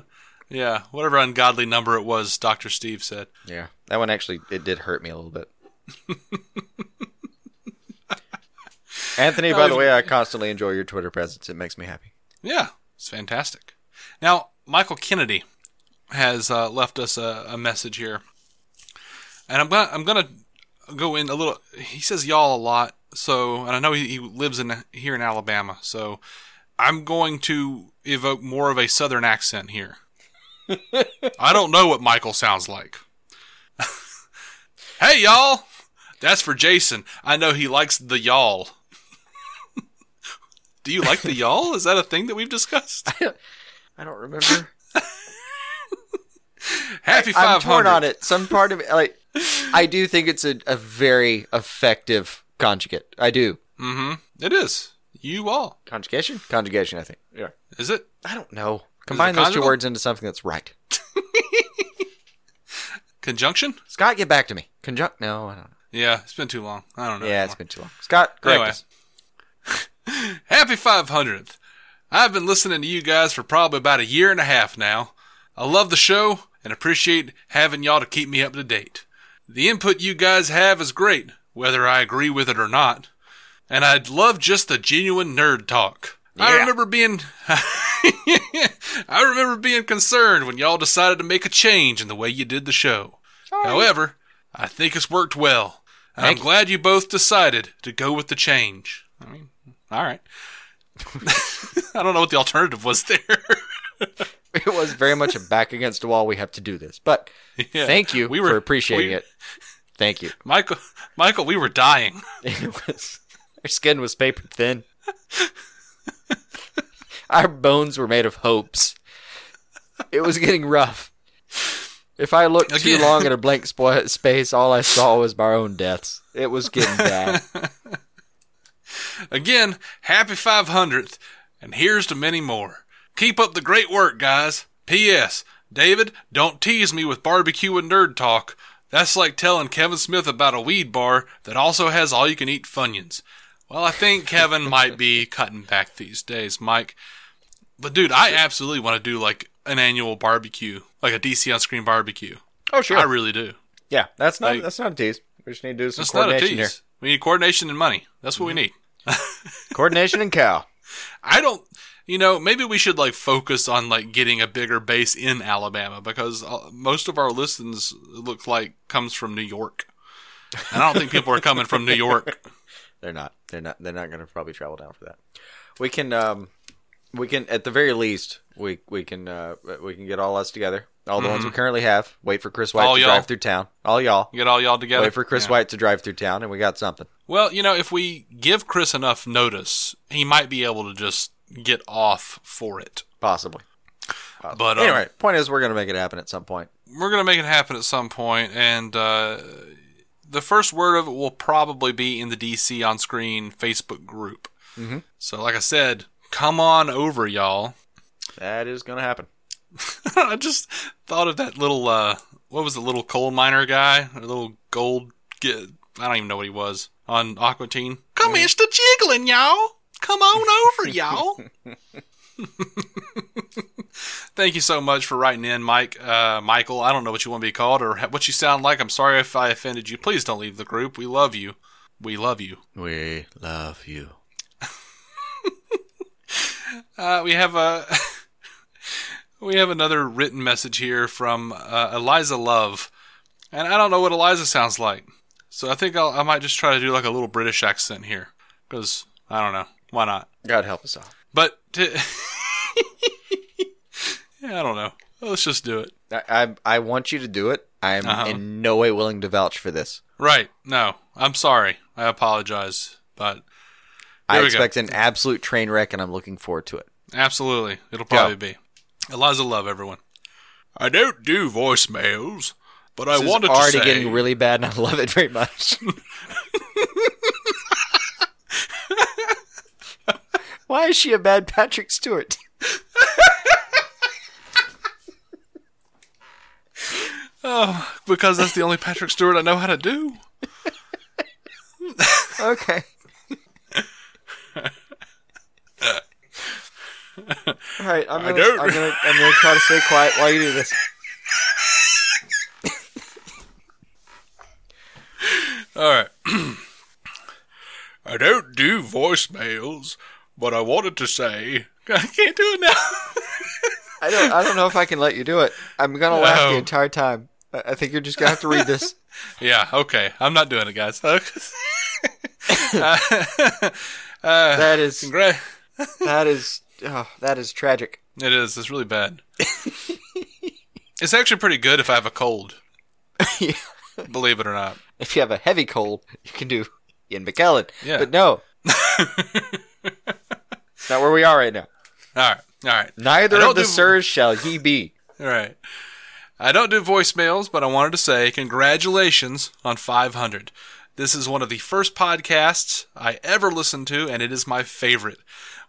Yeah, whatever ungodly number it was, Doctor Steve said. Yeah, that one actually it did hurt me a little bit. Anthony, by the way, I constantly enjoy your Twitter presence. It makes me happy. Yeah, it's fantastic. Now, Michael Kennedy has uh, left us a, a message here, and I'm gonna I'm gonna go in a little. He says y'all a lot, so and I know he, he lives in here in Alabama, so I'm going to evoke more of a Southern accent here. I don't know what Michael sounds like. *laughs* hey y'all, that's for Jason. I know he likes the y'all. Do you like the *laughs* y'all? Is that a thing that we've discussed? I don't remember. *laughs* Happy five hundred. I'm torn on it. Some part of it, like, I do think it's a, a very effective conjugate. I do. Mm-hmm. It is. You all. Conjugation? Conjugation, I think. Yeah. Is it? I don't know. Combine those two words into something that's right. *laughs* Conjunction? Scott, get back to me. Conjunct? No, I don't know. Yeah, it's been too long. I don't know. Yeah, it's been too long. Scott, correct Anyway. us. *laughs* Happy 500th. I've been listening to you guys for probably about a year and a half now. I love the show and appreciate having y'all to keep me up to date. The input you guys have is great, whether I agree with it or not. And I'd love just the genuine nerd talk. I remember being *laughs* I remember being concerned when y'all decided to make a change in the way you did the show. However, I think it's worked well. And I'm you. glad you both decided to go with the change. I mean, all right. *laughs* I don't know what the alternative was there. *laughs* It was very much a back against the wall. We have to do this, but Yeah. thank you We were- for appreciating we- it. Thank you. Michael, Michael, we were dying. *laughs* It was our skin was paper thin. our bones were made of hopes. It was getting rough. If I looked too long at a blank spo- space, all I saw was my own deaths. It was getting bad. Again, happy 500th, and here's to many more. Keep up the great work, guys. P.S. David, don't tease me with barbecue and nerd talk. That's like telling Kevin Smith about a weed bar that also has all you can eat Funyuns. Well, I think *laughs* Kevin might be cutting back these days, Mike. But dude, I absolutely want to do like an annual barbecue, like a DC on screen barbecue. Oh, sure. I really do. Yeah, that's not Like- that's not a tease. We just need to do some That's not a coordination tease. here. We need coordination and money. That's what we mm-hmm. need. Coordination and cow. *laughs* I don't, you know, maybe we should like focus on like getting a bigger base in Alabama because uh, most of our listens look like comes from New York, and I don't think people are coming from New York. *laughs* They're not. They're not. They're not going to probably travel down for that. We can. Um, we can at the very least we we can uh, we can get all us together. All the ones we Mhm. currently have. Wait for Chris White All to y'all. drive through town. All y'all. Get all y'all together. Wait for Chris Yeah. White to drive through town, and we got something. Well, you know, if we give Chris enough notice, he might be able to just get off for it. Possibly. But um, anyway, point is, we're gonna make it happen at some point. we're gonna make it happen at some point, and uh, the first word of it will probably be in the DC on Screen Facebook group. Mhm. So, like I said, come on over, y'all. *laughs* That is gonna happen. I just thought of that little uh, what was the little coal miner guy, a little gold. I don't even know what he was on Aqua Teen. Come in, the jiggling, y'all. Come on over, y'all. *laughs* *laughs* Thank you so much for writing in, Mike. Uh, Michael, I don't know what you want to be called or what you sound like. I'm sorry if I offended you. Please don't leave the group. We love you. We love you. We love you. Uh, we have a *laughs* we have another written message here from uh, Elisa Love, and I don't know what Elisa sounds like, so I think I'll, I might just try to do like a little British accent here because I don't know why not. God help us all. But to, *laughs* yeah, I don't know. Let's just do it. I I, I want you to do it. I am Uh-huh. in no way willing to vouch for this. Right? No, I'm sorry. I apologize, but I There we go. expect an absolute train wreck, and I'm looking forward to it. Absolutely. It'll probably be. Elisa Love, everyone. I don't do voicemails, but I This is wanted to already getting really bad, and I love it very much. *laughs* Why is she a bad Patrick Stewart? Oh, because that's the only Patrick Stewart I know how to do. *laughs* okay. All right, I'm gonna, I'm gonna, I'm gonna try to stay *laughs* quiet while you do this. All right. I don't do voicemails, but I wanted to say. I can't do it now. I don't, I don't know if I can let you do it. I'm gonna laugh No. the entire time. I think you're just gonna have to read this. *laughs* yeah, okay. I'm not doing it, guys. *laughs* uh, that is congra- that is oh, that is tragic. It is. It's really bad. it's actually pretty good if I have a cold. *laughs* Believe it or not. If you have a heavy cold, you can do Ian McKellen. Yeah. But no. It's *laughs* not where we are right now. All right. All right. Neither of the do- sirs shall ye be. All right. I don't do voicemails, but I wanted to say congratulations on 500. This is one of the first podcasts I ever listened to, and it is my favorite.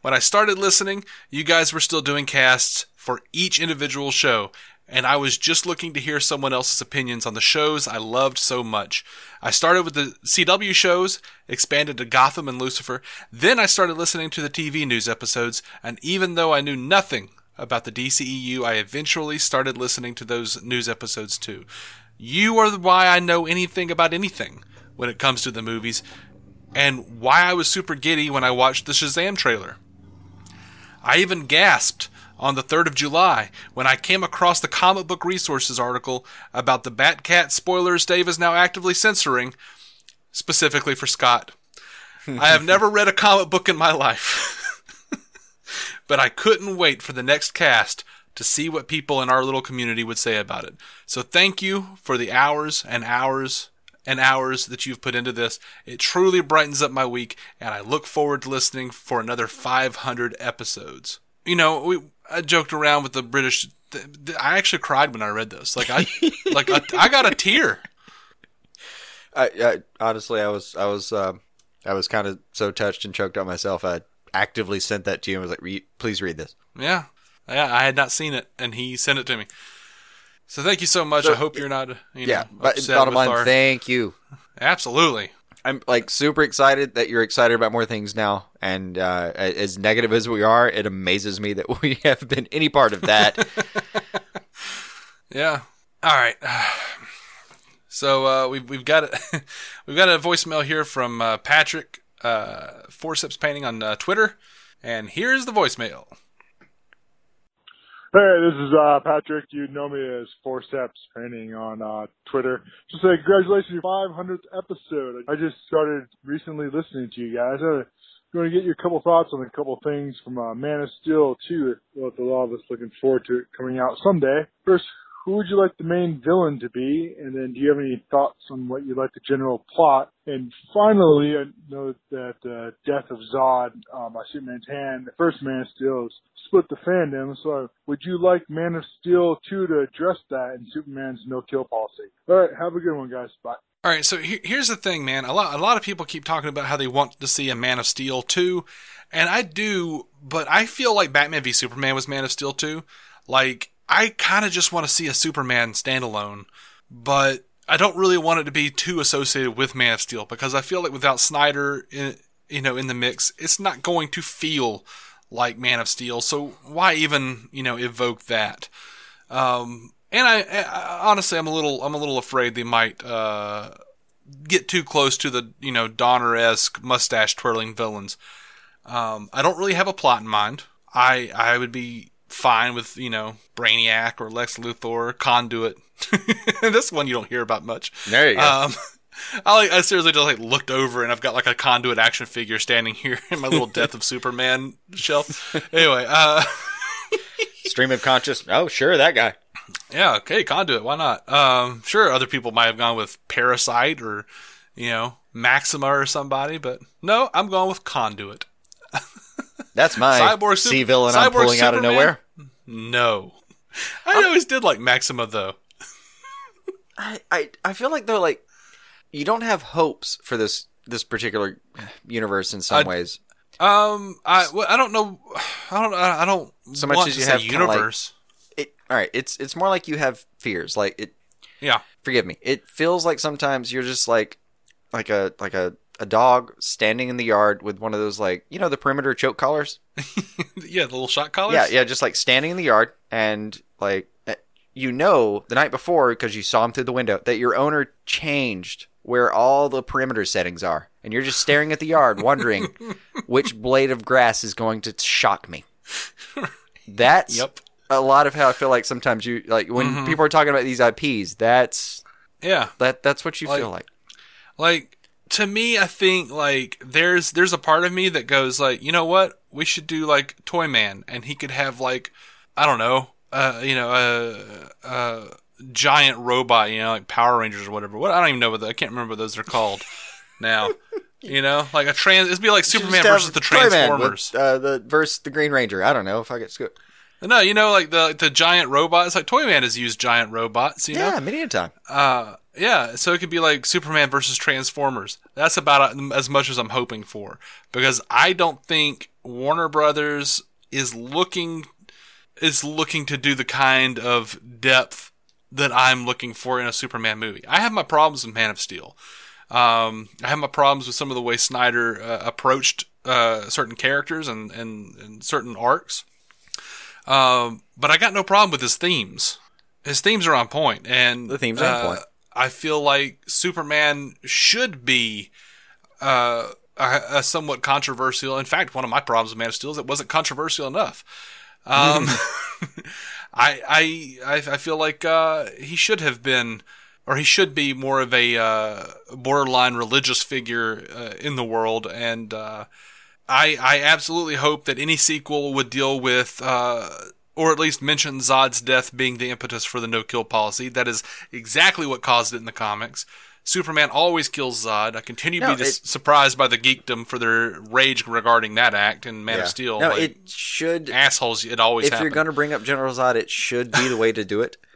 When I started listening, you guys were still doing casts for each individual show, and I was just looking to hear someone else's opinions on the shows I loved so much. I started with the CW shows, expanded to Gotham and Lucifer, then I started listening to the TV news episodes, and even though I knew nothing about the DCEU, I eventually started listening to those news episodes too. You are why I know anything about anything when it comes to the movies, and why I was super giddy when I watched the Shazam trailer. I even gasped on the 3rd of July when I came across the comic book resources article about the Batcat spoilers Dave is now actively censoring, specifically for Scott. *laughs* I have never read a comic book in my life, *laughs* but I couldn't wait for the next cast to see what people in our little community would say about it. So thank you for the hours and hours and hours that you've put into this. It truly brightens up my week, and I look forward to listening for another 500 episodes. You know, we I joked around with the British. th- th- I actually cried when I read this. Like I, *laughs* like a, I got a tear. I, I honestly, I was, I was, um, I was kind of so touched and choked up myself. I actively sent that to you and was like, Re- "Please read this." Yeah, yeah. I had not seen it, and he sent it to me. So thank you so much. So, I hope you're not, you yeah, know, but upset bottom line, our- thank you. Absolutely. I'm like super excited that you're excited about more things now, and uh, as negative as we are, it amazes me that *laughs* we have been any part of that. *laughs* *laughs* Yeah. All right. *sighs* So uh, we've we've got a, we've got a voicemail here from uh, Patrick uh, Forceps Painting on uh, Twitter, and here's the voicemail. Hey, this is uh, Patrick. You know me as Forceps Training on uh, Twitter. Just say congratulations on your 500th episode. I just started recently listening to you guys. I'm going to get your couple thoughts on a couple things from uh, Man of Steel 2 that a lot of us looking forward to it coming out someday. First, who would you like the main villain to be? And then do you have any thoughts on what you'd like the general plot? And finally, I know that uh, Death of Zod uh, by Superman's Hand, the first Man of Steel, split the fandom. So would you like Man of Steel 2 to address that in Superman's no-kill policy? All right, have a good one, guys. Bye. All right, so he- here's the thing, man. A lot, a lot of people keep talking about how they want to see a Man of Steel 2, and I do, but I feel like Batman v Superman was Man of Steel 2. Like, I kind of just want to see a Superman standalone, but I don't really want it to be too associated with Man of Steel because I feel like without Snyder, in, you know, in the mix, it's not going to feel like Man of Steel. So why even, you know, evoke that? Um, and I, I honestly, I'm a little, I'm a little afraid they might uh, get too close to the, you know, Donner esque mustache twirling villains. Um, I don't really have a plot in mind. I, I would be fine with, you know, Brainiac or Lex Luthor, Conduit. *laughs* this one you don't hear about much. There you go. Um, *laughs* I, like, I seriously just like looked over and I've got like a conduit action figure standing here in my little Death of *laughs* Superman shelf. Anyway, uh, Stream of conscious. Oh, sure, that guy. yeah, okay, conduit. Why not? Um, sure, other people might have gone with Parasite or you know Maxima or somebody, but no, I'm going with conduit. That's my Cyborg C villain I'm pulling out of nowhere. No, I always did like Maxima though. I, I I feel like though like you don't have hopes for this this particular universe in some I- ways. Um, I well, I don't know. I don't. I don't. So much as you have kinda like- universe. it all right. It's it's more like you have fears. Like it. Yeah. Forgive me. It feels like sometimes you're just like like a like a a dog standing in the yard with one of those like you know the perimeter choke collars. *laughs* yeah, the little shot collars. Yeah, yeah, just like standing in the yard and like eh, you know the night before because you saw him through the window that your owner changed where all the perimeter settings are, and you're just staring at the yard wondering *laughs* which blade of grass is going to shock me. *laughs* That's Yep. a lot of how I feel like sometimes you like when Mhm. people are talking about these IPs. That's Yeah. that that's what you Like- feel like. Like to me, I think like there's there's a part of me that goes like, you know what, we should do like Toy Man, and he could have like I don't know, uh, you know, a, a giant robot, you know, like Power Rangers or whatever. What I don't even know what the, I can't remember what those are called now. *laughs* You know, like a trans. It'd be like Superman versus the Toyman with, Transformers. uh, the versus the Green Ranger. I don't know if I get scooped. No, you know, like the the giant robots. Like Toyman has used giant robots. You know, Yeah, many a time. Uh, yeah, so it could be like Superman versus Transformers. That's about as much as I'm hoping for because I don't think Warner Brothers is looking is looking to do the kind of depth that I'm looking for in a Superman movie. I have my problems with Man of Steel. Um, I have my problems with some of the way Snyder uh, approached uh, certain characters and, and, and certain arcs. Um, but I got no problem with his themes. His themes are on point, and The themes are on uh, point. I feel like Superman should be uh, a, a somewhat controversial. In fact, one of my problems with Man of Steel is it wasn't controversial enough. Um, *laughs* *laughs* I, I I I feel like uh, he should have been, or he should be more of a uh, borderline religious figure uh, in the world, and uh, I I absolutely hope that any sequel would deal with. Or at least mention Zod's death being the impetus for the no kill policy. That is exactly what caused it in the comics. Superman always kills Zod. I continue to No, be dis- it- surprised by the geekdom for their rage regarding that act in Man Yeah. of Steel. No, Like, it should assholes. It always if you're going to bring up General Zod, it should be the way to do it. *laughs*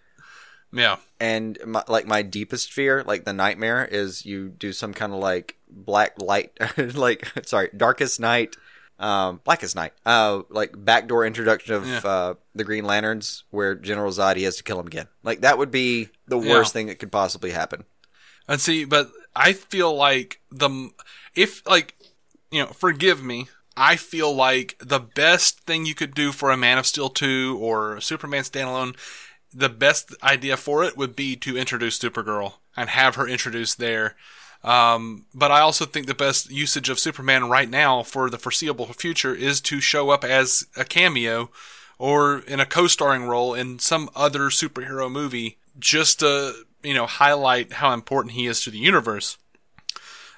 Yeah. And my, like my deepest fear, like the nightmare, is you do some kind of like black light, *laughs* like sorry, darkest night, um, blackest night, uh, like backdoor introduction of Yeah. uh, the Green Lanterns, where General Zod he has to kill him again. Like that would be the Yeah. worst thing that could possibly happen. And see, but I feel like the if like you know, forgive me. I feel like the best thing you could do for a Man of Steel 2 or Superman standalone, the best idea for it would be to introduce Supergirl and have her introduced there. Um, but I also think the best usage of Superman right now for the foreseeable future is to show up as a cameo or in a co-starring role in some other superhero movie just to, you know, highlight how important he is to the universe.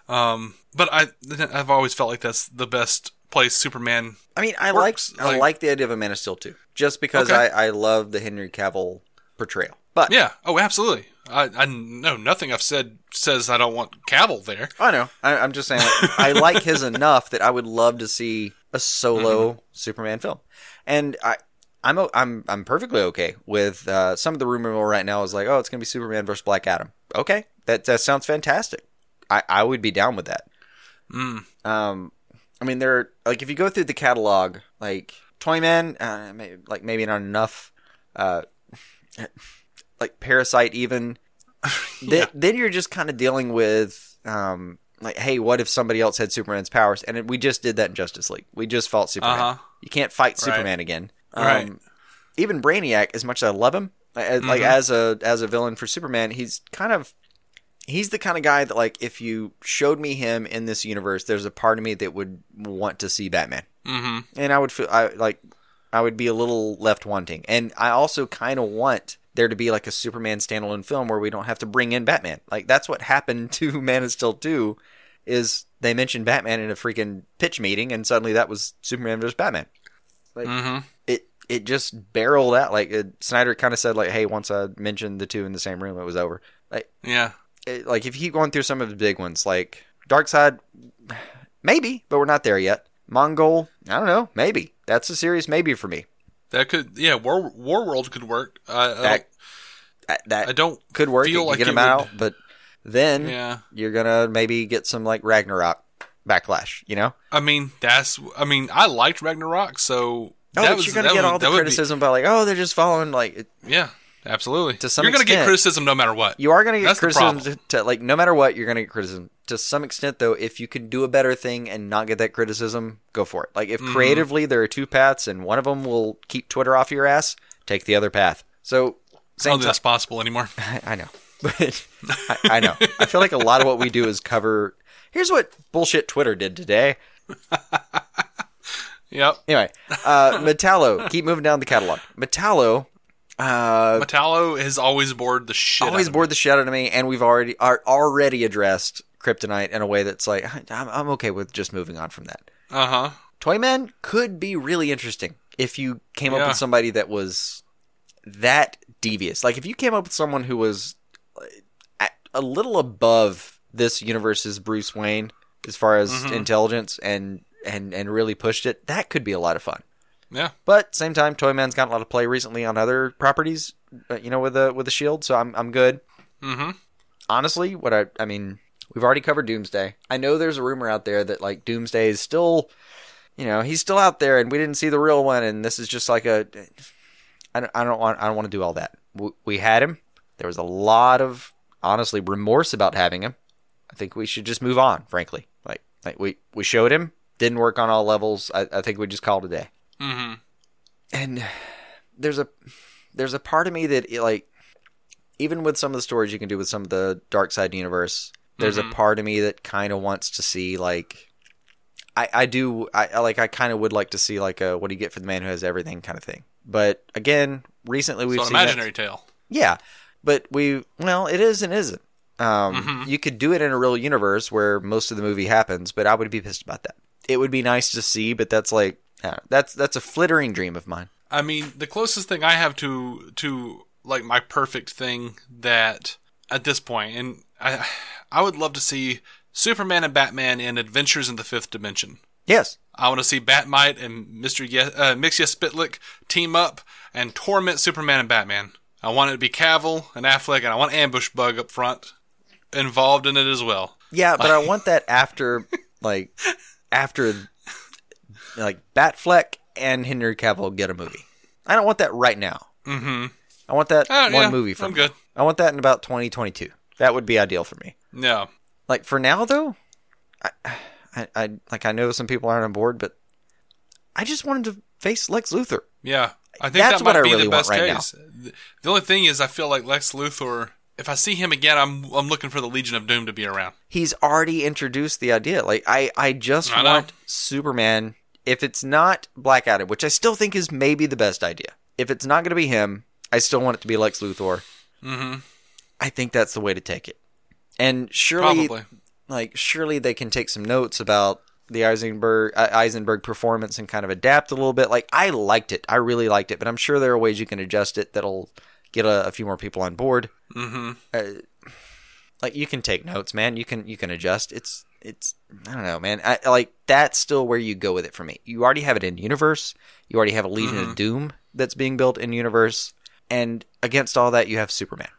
Um, but I, I've always felt like that's the best place Superman. I mean, I works. like I like the idea of a Man of Steel too, just because Okay. I I love the Henry Cavill portrayal. But Yeah. Oh, absolutely. I, I know nothing I've said says I don't want Cavill there. I know. I, I'm just saying, like, I like his *laughs* enough that I would love to see a solo Superman film, and I. I'm I'm I'm perfectly okay with uh, some of the rumor mill right now is like oh it's gonna be Superman versus Black Adam okay that that sounds fantastic I I would be down with that Mm. um I mean there like if you go through the catalog like Toyman uh, may, like maybe not enough uh like Parasite even *laughs* then, then you're just kind of dealing with um like hey what if somebody else had Superman's powers and it, we just did that in Justice League we just fought Superman Uh-huh. you can't fight Right. Superman again um, Right. even Brainiac as much as I love him as, like Mhm. as a as a villain for Superman he's kind of he's the kind of guy that like if you showed me him in this universe there's a part of me that would want to see Batman Mm-hmm. and I would feel I like I would be a little left wanting, and I also kind of want there to be like a Superman standalone film where we don't have to bring in Batman. Like that's what happened *laughs* to Man of Steel two, is they mentioned Batman in a freaking pitch meeting, and suddenly that was Superman versus Batman. Like Mm-hmm. it it just barreled out. Like it, Snyder kind of said like, hey, once I mentioned the two in the same room, it was over. Like Yeah. it, like if you keep going through some of the big ones, like Darkseid, *sighs* maybe, but we're not there yet. Mongul, I don't know, maybe that's a serious maybe for me. That could, yeah, War War World could work. I, I That don't, that, that I don't could work. feel you like get them out, would- but then Yeah. you're gonna maybe get some like Ragnarok backlash. You know? I mean, that's. I mean, I liked Ragnarok, so Oh, that was, you're gonna get all the would be- criticism about like, oh, they're just following like. It, yeah, absolutely. To some You're gonna get criticism no matter what. You are gonna get That's criticism to, to like no matter what you're gonna get criticism. To some extent, though, if you can do a better thing and not get that criticism, go for it. Like if Mhm. creatively there are two paths and one of them will keep Twitter off your ass, take the other path. So I don't think that's possible anymore. *laughs* I know, but *laughs* I, I know. I feel like a lot of what we do is cover. Here's what bullshit Twitter did today. *laughs* Yep. Anyway, uh, Metallo. Keep moving down the catalog. Metallo. Uh, Metallo has always bored the shit. always out of bored the shit out of me, and we've already are already addressed Kryptonite in a way that's like I'm, I'm okay with just moving on from that. Uh huh. Toyman could be really interesting if you came up with somebody that was that devious. Like if you came up with someone who was a little above this universe's Bruce Wayne as far as Mhm. intelligence and and and really pushed it, that could be a lot of fun. Yeah. But same time, Toyman's gotten a lot of play recently on other properties, uh, you know, with the with the Shield. So I'm I'm good. Mm-hmm. Honestly, what I I mean, we've already covered Doomsday. I know there's a rumor out there that like Doomsday is still, you know, he's still out there, and we didn't see the real one, and this is just like a. I don't, I don't want I don't want to do all that. We, we had him. There was a lot of honestly remorse about having him. I think we should just move on. Frankly, like like we we showed him didn't work on all levels. I, I think we just called it a day Mm-hmm. and there's a there's a part of me that like even with some of the stories you can do with some of the Darkseid universe there's Mhm. a part of me that kind of wants to see like i i do i I- like i kind of would like to see like a what do you get for the man who has everything kind of thing but again recently we've So an seen that- imaginary tale. yeah, but we well, it is and isn't. Um, Mhm. You could do it in a real universe where most of the movie happens, but I would be pissed about that. It would be nice to see, but that's like uh, that's that's a flittering dream of mine. I mean, the closest thing I have to to like my perfect thing that at this point, and I I would love to see Superman and Batman in Adventures in the Fifth Dimension. Yes, I want to see Bat-Mite and Mister Ye- uh, Mxyzptlk team up and torment Superman and Batman. I want it to be Cavill and Affleck, and I want Ambush Bug up front involved in it as well. yeah, but I want that after *laughs* like after like Batfleck and Henry Cavill get a movie. I don't want that right now. Mm-hmm. I want that Oh, one yeah, movie from I'm good. I want that in about 2022. That would be ideal for me. No. Like for now though, I, I, I like I know some people aren't on board, but I just wanted to face Lex Luthor. Yeah, I think That's that what might I be really the want best right now. case. The- The only thing is, I feel like Lex Luthor. If I see him again, I'm I'm looking for the Legion of Doom to be around. He's already introduced the idea. Like I, I just I want Superman. If it's not Black Adam, which I still think is maybe the best idea. If it's not going to be him, I still want it to be Lex Luthor. Mm-hmm. I think that's the way to take it. And surely, Probably. like surely they can take some notes about the Eisenberg uh, Eisenberg performance and kind of adapt a little bit. Like I liked it, I really liked it, but I'm sure there are ways you can adjust it that'll get a, a few more people on board. Mm-hmm. Uh, like you can take notes, man. You can you can adjust. It's it's I don't know, man. I like that's still where you go with it for me. You already have it in universe. You already have a Legion Mhm. of Doom that's being built in universe, and against all that, you have Superman.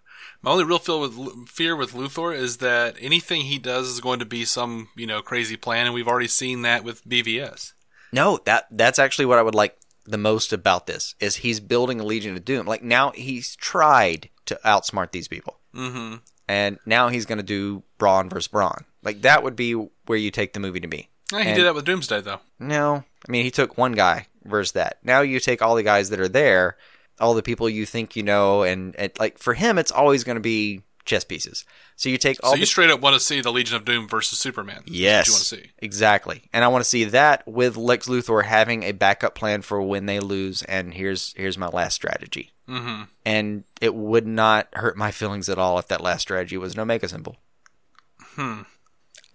My only real feel with fear with Luthor is that anything he does is going to be some you know crazy plan, and we've already seen that with BVS. No, that that's actually what I would like the most about this is he's building a Legion of Doom. Like now he's tried to outsmart these people. Mm-hmm. And now he's going to do Brawn versus Brawn. Like that would be where you take the movie to be. Yeah, he And- did that with Doomsday though. No, I mean he took one guy versus that. Now you take all the guys that are there, all the people you think you know, and, and like for him, it's always going to be chess pieces. So you take all. So the, you straight up want to see the Legion of Doom versus Superman? That's Yes, what you want to see. exactly. And I want to see that with Lex Luthor having a backup plan for when they lose. And here's here's my last strategy. Mm-hmm. And it would not hurt my feelings at all if that last strategy was an Omega symbol. Hmm.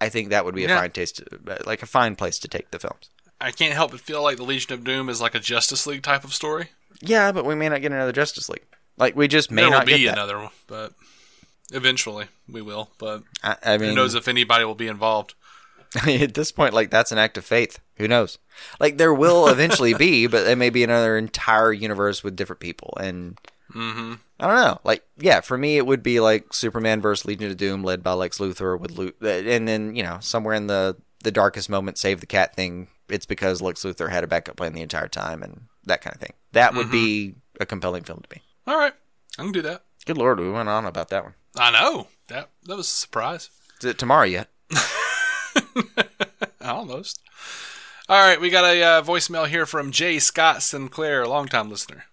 I think that would be a Yeah. fine taste, uh, like a fine place to take the films. I can't help but feel like the Legion of Doom is like a Justice League type of story. Yeah, but we may not get another Justice League. Like we just may there not will be get that. another one, but eventually we will. But I, I mean, who knows if anybody will be involved? *laughs* at this point, like that's an act of faith. Who knows? Like there will eventually be, *laughs* but it may be another entire universe with different people, and Mm-hmm. I don't know. Like, yeah, for me, it would be like Superman versus Legion of Doom, led by Lex Luthor with Lu- and then you know somewhere in the the darkest moment, save the cat thing. It's because Lex Luthor had a backup plan the entire time, and that kind of thing. That would be a compelling film to me. All right, I can do that. Good lord, we went on about that one. I know that that was a surprise. Is it tomorrow yet? *laughs* Almost. All right, we got a uh, voicemail here from Jay Scott Sinclair, a longtime listener.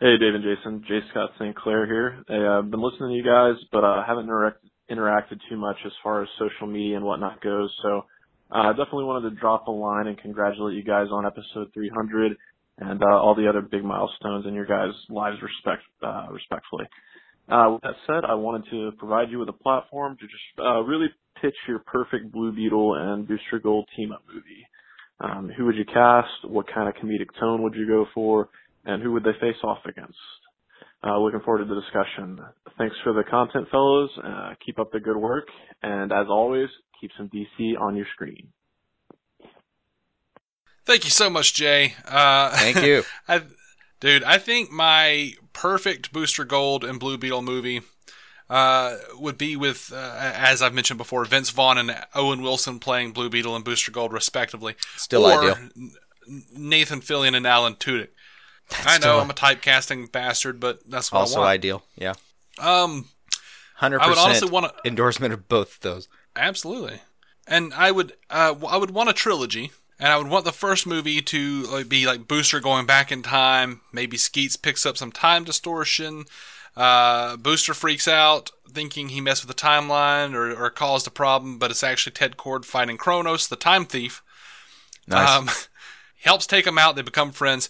Hey, Dave and Jason. Jay Scott Sinclair here. Uh, I've been listening to you guys, but uh, haven't interact- interacted too much as far as social media and whatnot goes. So uh, I definitely wanted to drop a line and congratulate you guys on episode 300 and uh, all the other big milestones in your guys' lives respect, uh, respectfully. Uh, with that said, I wanted to provide you with a platform to just uh, really pitch your perfect Blue Beetle and Booster Gold team-up movie. Um, who would you cast? What kind of comedic tone would you go for? And who would they face off against? Uh, looking forward to the discussion. Thanks for the content, fellows. Uh, keep up the good work. And as always, keep some DC on your screen. Thank you so much, Jay. Uh, Thank you. *laughs* I, dude, I think my perfect Booster Gold and Blue Beetle movie uh, would be with, uh, as I've mentioned before, Vince Vaughn and Owen Wilson playing Blue Beetle and Booster Gold, respectively. Still or ideal. Nathan Fillion and Alan Tudyk. I know I'm a typecasting bastard, but that's what Also I want. ideal. Yeah. Um, Hundred I would honestly want to endorsement of both those. Absolutely. And I would uh, I would want a trilogy, and I would want the first movie to like, be like Booster going back in time. Maybe Skeets picks up some time distortion. Uh, Booster freaks out, thinking he messed with the timeline or, or caused a problem, but it's actually Ted Kord fighting Chronos, the time thief. Nice. Um, *laughs* helps take him out. They become friends.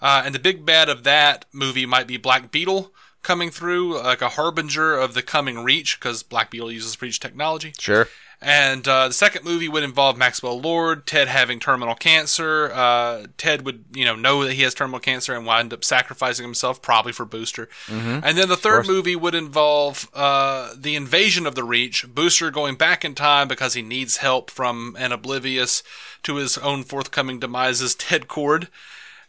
Uh, and the big bad of that movie might be Black Beetle coming through, like a harbinger of the coming Reach, because Black Beetle uses Reach technology. Sure. And uh, the second movie would involve Maxwell Lord, Ted having terminal cancer. Uh, Ted would, you know, know that he has terminal cancer and wind up sacrificing himself, probably for Booster. Mhm. And then the third movie would involve uh, the invasion of the Reach, Booster going back in time because he needs help from an oblivious to his own forthcoming demises, Ted Kord.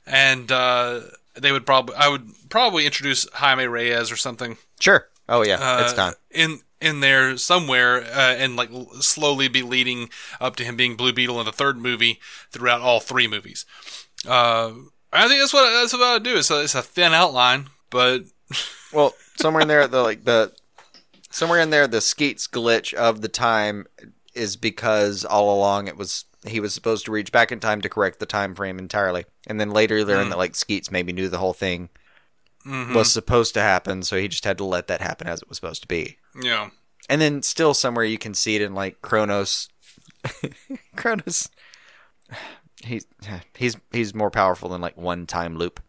And uh, they would probably, I would probably introduce Jaime Reyes or something Sure. Oh yeah, it's uh, time. in in there somewhere, uh, and like slowly be leading up to him being Blue Beetle in the third movie throughout all three movies. Uh, I think that's what that's what I do. It's a, it's a thin outline, but *laughs* Well, somewhere in there, the like the somewhere in there, the Skeets glitch of the time is because all along it was he was supposed to reach back in time to correct the time frame entirely, and then later learn Mm. that like Skeets maybe knew the whole thing Mhm. was supposed to happen, so he just had to let that happen as it was supposed to be. yeah, And then still somewhere you can see it in like Chronos. *laughs* Chronos, he's he's he's more powerful than like one time loop.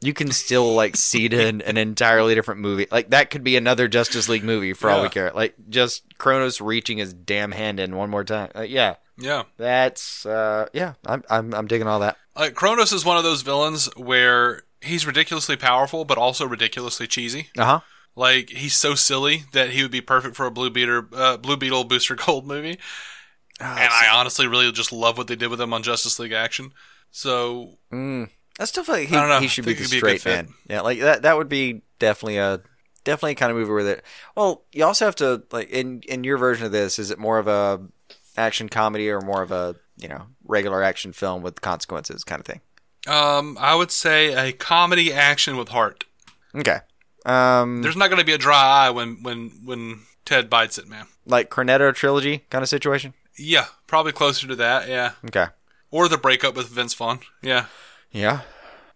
You can still like see it in an entirely different movie. Like that could be another Justice League movie for all we care. Like just Chronos reaching his damn hand in one more time. Uh, yeah, yeah. that's uh yeah. I'm I'm I'm digging all that. Like Chronos is one of those villains where he's ridiculously powerful, but also ridiculously cheesy. Uh huh. Like he's so silly that he would be perfect for a Blue Beetle, uh, Blue Beetle Booster *laughs* Gold movie. Ah, and I honestly really just love what they did with him on Justice League Action. So Mm. I still feel like he, I don't know. he should be the it'd be a straight fit. man. Yeah, like that. That would be definitely a definitely a kind of movie where that. Well, you also have to like in in your version of this. Is it more of a action comedy or more of a you know regular action film with consequences kind of thing? um, I would say a comedy action with heart. Okay. Um, There's not going to be a dry eye when when when Ted bites it, man. like Cornetto trilogy kind of situation. Yeah, probably closer to that. Yeah, Okay. or the breakup with Vince Vaughn. Yeah, Yeah,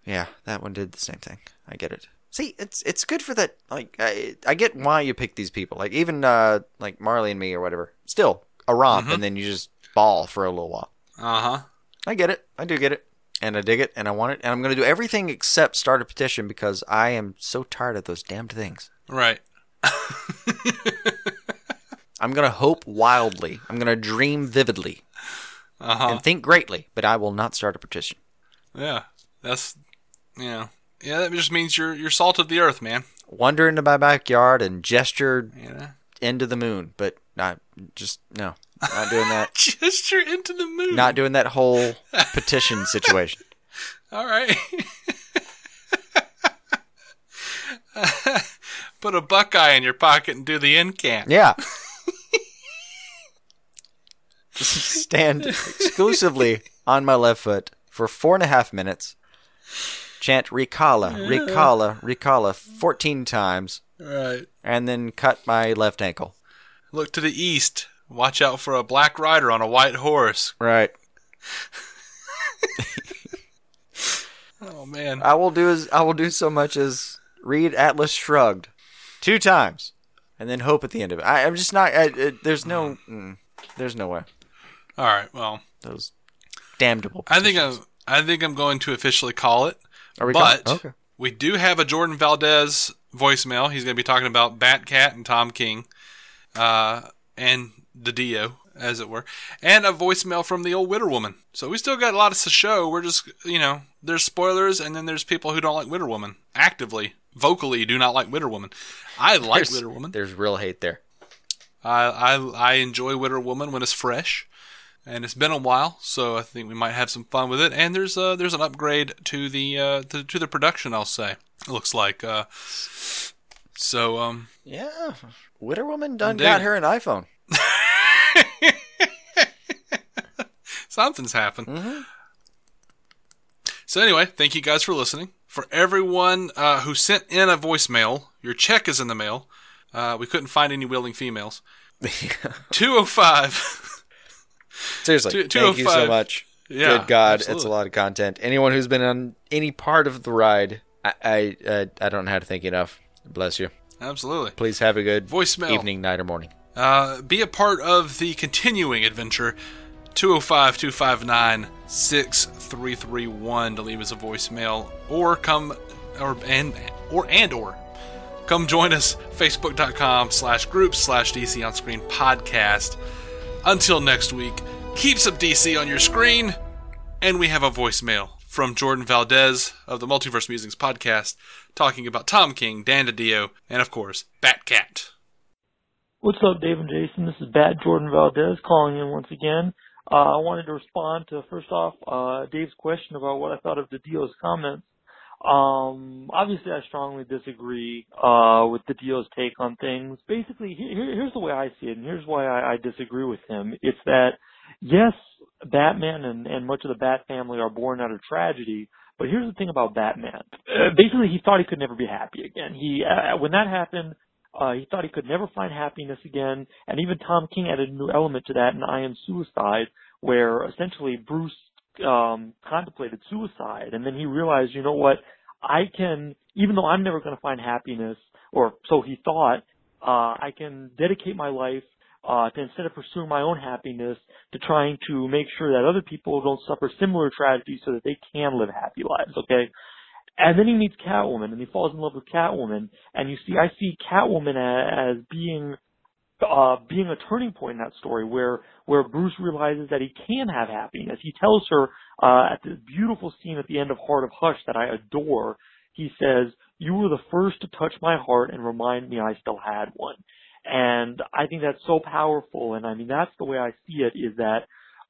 yeah, that one did the same thing. I get it. See, it's it's good for that. Like, I I get why you pick these people. Like even uh like Marley and me or whatever. Still a romp, Mhm. and then you just ball for a little while. uh huh. I get it. I do get it, and I dig it, and I want it, and I'm going to do everything except start a petition because I am so tired of those damned things. Right. *laughs* I'm going to hope wildly. I'm going to dream vividly Uh huh. and think greatly, but I will not start a petition. Yeah, that's yeah, yeah. That just means you're you're salt of the earth, man. Wander into my backyard and gesture Yeah. into the moon, but not just no, *laughs* not doing that. Gesture into the moon. not doing that whole *laughs* petition situation. All right. *laughs* Put a buckeye in your pocket and do the incant. Yeah. Stand exclusively on my left foot for four and a half minutes. Chant Ricala, Ricala, Ricala 14 times, Right. and then cut my left ankle. Look to the east. Watch out for a black rider on a white horse. Right. *laughs* Oh man. I will do as I will do so much as read Atlas Shrugged two times, and then hope at the end of it. I, I'm just not. I, it, there's no. Mm, there's no way. All right. Well, Those damnable. I think I'm. I think I'm going to officially call it. Are we but okay. we do have a Jordan Valdez voicemail. He's going to be talking about Batcat and Tom King, uh, and DiDio, as it were, and a voicemail from the old Widder Woman. So we still got a lot to show. We're just, you know, there's spoilers, and then there's people who don't like Widder Woman actively, vocally do not like Widder Woman. I like There's- Widder Woman. There's real hate there. I, I I enjoy Widder Woman when it's fresh, and it's been a while, so I think we might have some fun with it. And there's uh there's an upgrade to the uh to, to the production. I'll say it looks like uh so um Yeah, Widder Woman done got her an iPhone. *laughs* something's happened. Mm-hmm. So anyway, thank you guys for listening. For everyone uh, who sent in a voicemail, your check is in the mail. Uh, we couldn't find any willing females. *laughs* Two oh five. Seriously, Two- thank you so much. Yeah, Good God, it's a lot of content. Anyone who's been on any part of the ride, I I, uh, I don't know how to thank you enough. Bless you. Absolutely. Please have a good Voicemail. evening, night, or morning. Uh, be a part of the continuing adventure. 205 259 6331 to leave us a voicemail or come or and or and or come join us facebook.com slash groups slash dc on screen podcast until next week keep some dc on your screen and we have a voicemail from jordan valdez of the multiverse musings podcast talking about tom king dan didio and of course batcat What's up, Dave and Jason? This is Bat Jordan Valdez calling in once again. Uh, I wanted to respond to first off uh, Dave's question about what I thought of DiDio's comments. Um, obviously, I strongly disagree uh, with DiDio's take on things. Basically, here, here's the way I see it, and here's why I, I disagree with him. It's that yes, Batman and, and much of the Bat family are born out of tragedy, but here's the thing about Batman. Uh, basically, he thought he could never be happy again. He uh, when that happened, uh, he thought he could never find happiness again, and even Tom King added a new element to that in I Am Suicide, where essentially Bruce um, contemplated suicide, and then he realized, you know what, I can, even though I'm never going to find happiness, or so he thought, uh, I can dedicate my life uh, to instead of pursuing my own happiness, to trying to make sure that other people don't suffer similar tragedies so that they can live happy lives. Okay, and then he meets Catwoman and he falls in love with Catwoman. And you see, I see Catwoman as, as being, uh, being a turning point in that story where, where Bruce realizes that he can have happiness. He tells her, uh, at this beautiful scene at the end of Heart of Hush that I adore. he says, "You were the first to touch my heart and remind me I still had one." And I think that's so powerful. And I mean, that's the way I see it is that,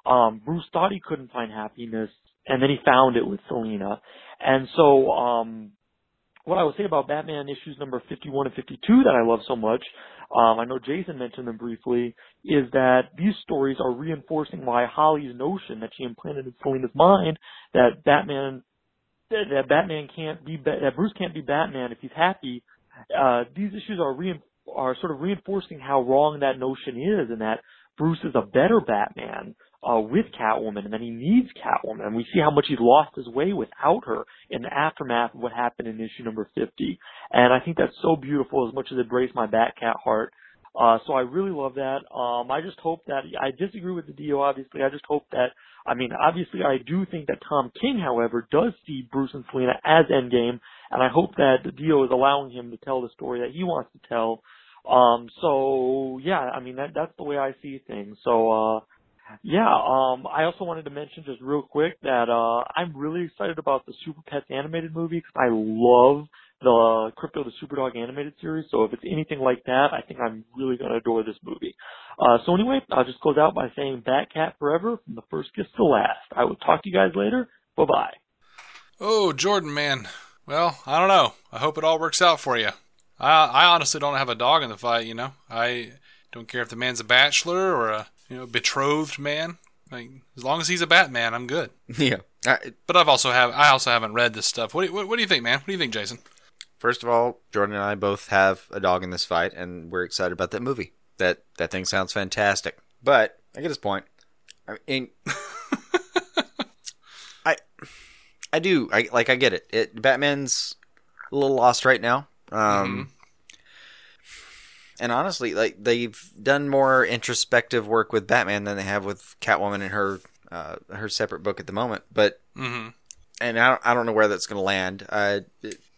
um, Bruce thought he couldn't find happiness and then he found it with Selina. And so, um, what I would say about Batman issues number 51 and 52 that I love so much, um, I know Jason mentioned them briefly, is that these stories are reinforcing why Holly's notion that she implanted in Selina's mind that Batman, that, that Batman can't be, that Bruce can't be Batman if he's happy. Uh, these issues are rein, are sort of reinforcing how wrong that notion is, and that Bruce is a better Batman uh, with Catwoman, and then he needs Catwoman. And we see how much he's lost his way without her in the aftermath of what happened in issue number 50. And I think that's so beautiful as much as it breaks my Batcat heart. Uh, so I really love that. Um, I just hope that, I disagree with DiDio, obviously. I just hope that, I mean, obviously I do think that Tom King, however, does see Bruce and Selina as Endgame, and I hope that DiDio is allowing him to tell the story that he wants to tell. Um, so yeah, I mean, that, that's the way I see things. So, uh, yeah, um, I also wanted to mention just real quick that uh, I'm really excited about the Super Pets animated movie because I love the Krypto the Superdog animated series. So if it's anything like that, I think I'm really to adore this movie. Uh, so anyway, I'll just close out by saying Batcat forever from the first kiss to last. I will talk to you guys later. Bye bye. Oh, Jordan, man. Well, I don't know. I hope it all works out for you. I, I honestly don't have a dog in the fight, you know. I don't care if the man's a bachelor or a you know betrothed man. Like as long as he's a Batman, I'm good. *laughs* Yeah. I, But I've also have I also haven't read this stuff. What do you, what, what do you think, man? What do you think, Jason? First of all, Jordan and I both have a dog in this fight, and we're excited about that movie. That that thing sounds fantastic. But I get his point. I mean, *laughs* I I do. I like. I get it. It Batman's a little lost right now. Um, and honestly, like they've done more introspective work with Batman than they have with Catwoman in her uh, her separate book at the moment. But Mm-hmm. and I don't, I don't know where that's going to land. Uh,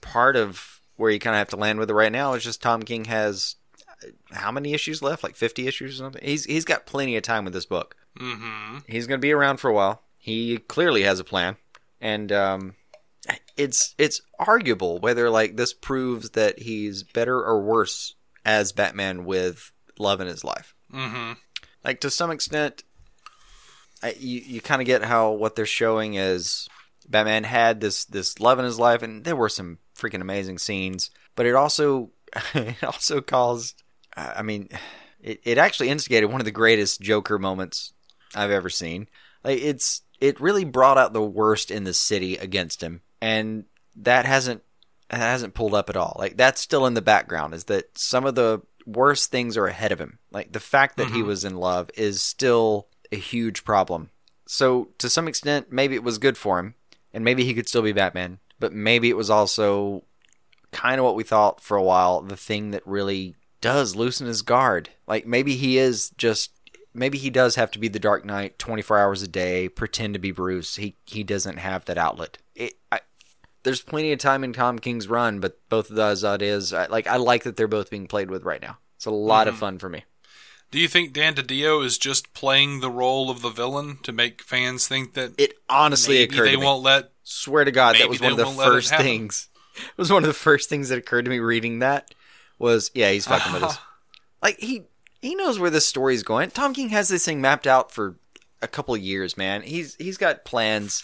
part of where you kind of have to land with it right now is just Tom King has uh, how many issues left? Like fifty issues or something. He's he's got plenty of time with this book. Mm-hmm. He's going to be around for a while. He clearly has a plan, and um, it's it's arguable whether like this proves that he's better or worse as Batman with love in his life. Mm-hmm. Like to some extent, I, you you kind of get how what they're showing is Batman had this this love in his life, and there were some freaking amazing scenes, but it also *laughs* it also caused. I mean, it it actually instigated one of the greatest Joker moments I've ever seen. Like it's it really brought out the worst in the city against him, and that hasn't that hasn't pulled up at all. Like that's still in the background. Is that some of the worst things are ahead of him? Like the fact that he Mhm. was in love is still a huge problem. So to some extent, maybe it was good for him, and maybe he could still be Batman. But maybe it was also kind of what we thought for a while. The thing that really does loosen his guard. Like maybe he is just maybe he does have to be the Dark Knight 24 hours a day, pretend to be Bruce. He he doesn't have that outlet. It, I, there's plenty of time in Tom King's run, but both of those ideas, I, like I like that they're both being played with right now. It's a lot of Mhm. fun for me. Do you think Dan DiDio is just playing the role of the villain to make fans think that it honestly maybe occurred they to me. won't let? Swear to God, that was one of the won't it first things. *laughs* It was one of the first things that occurred to me reading that. Was yeah, he's fucking with us. *sighs* Like he he knows where this story's going. Tom King has this thing mapped out for a couple of years, man. He's he's got plans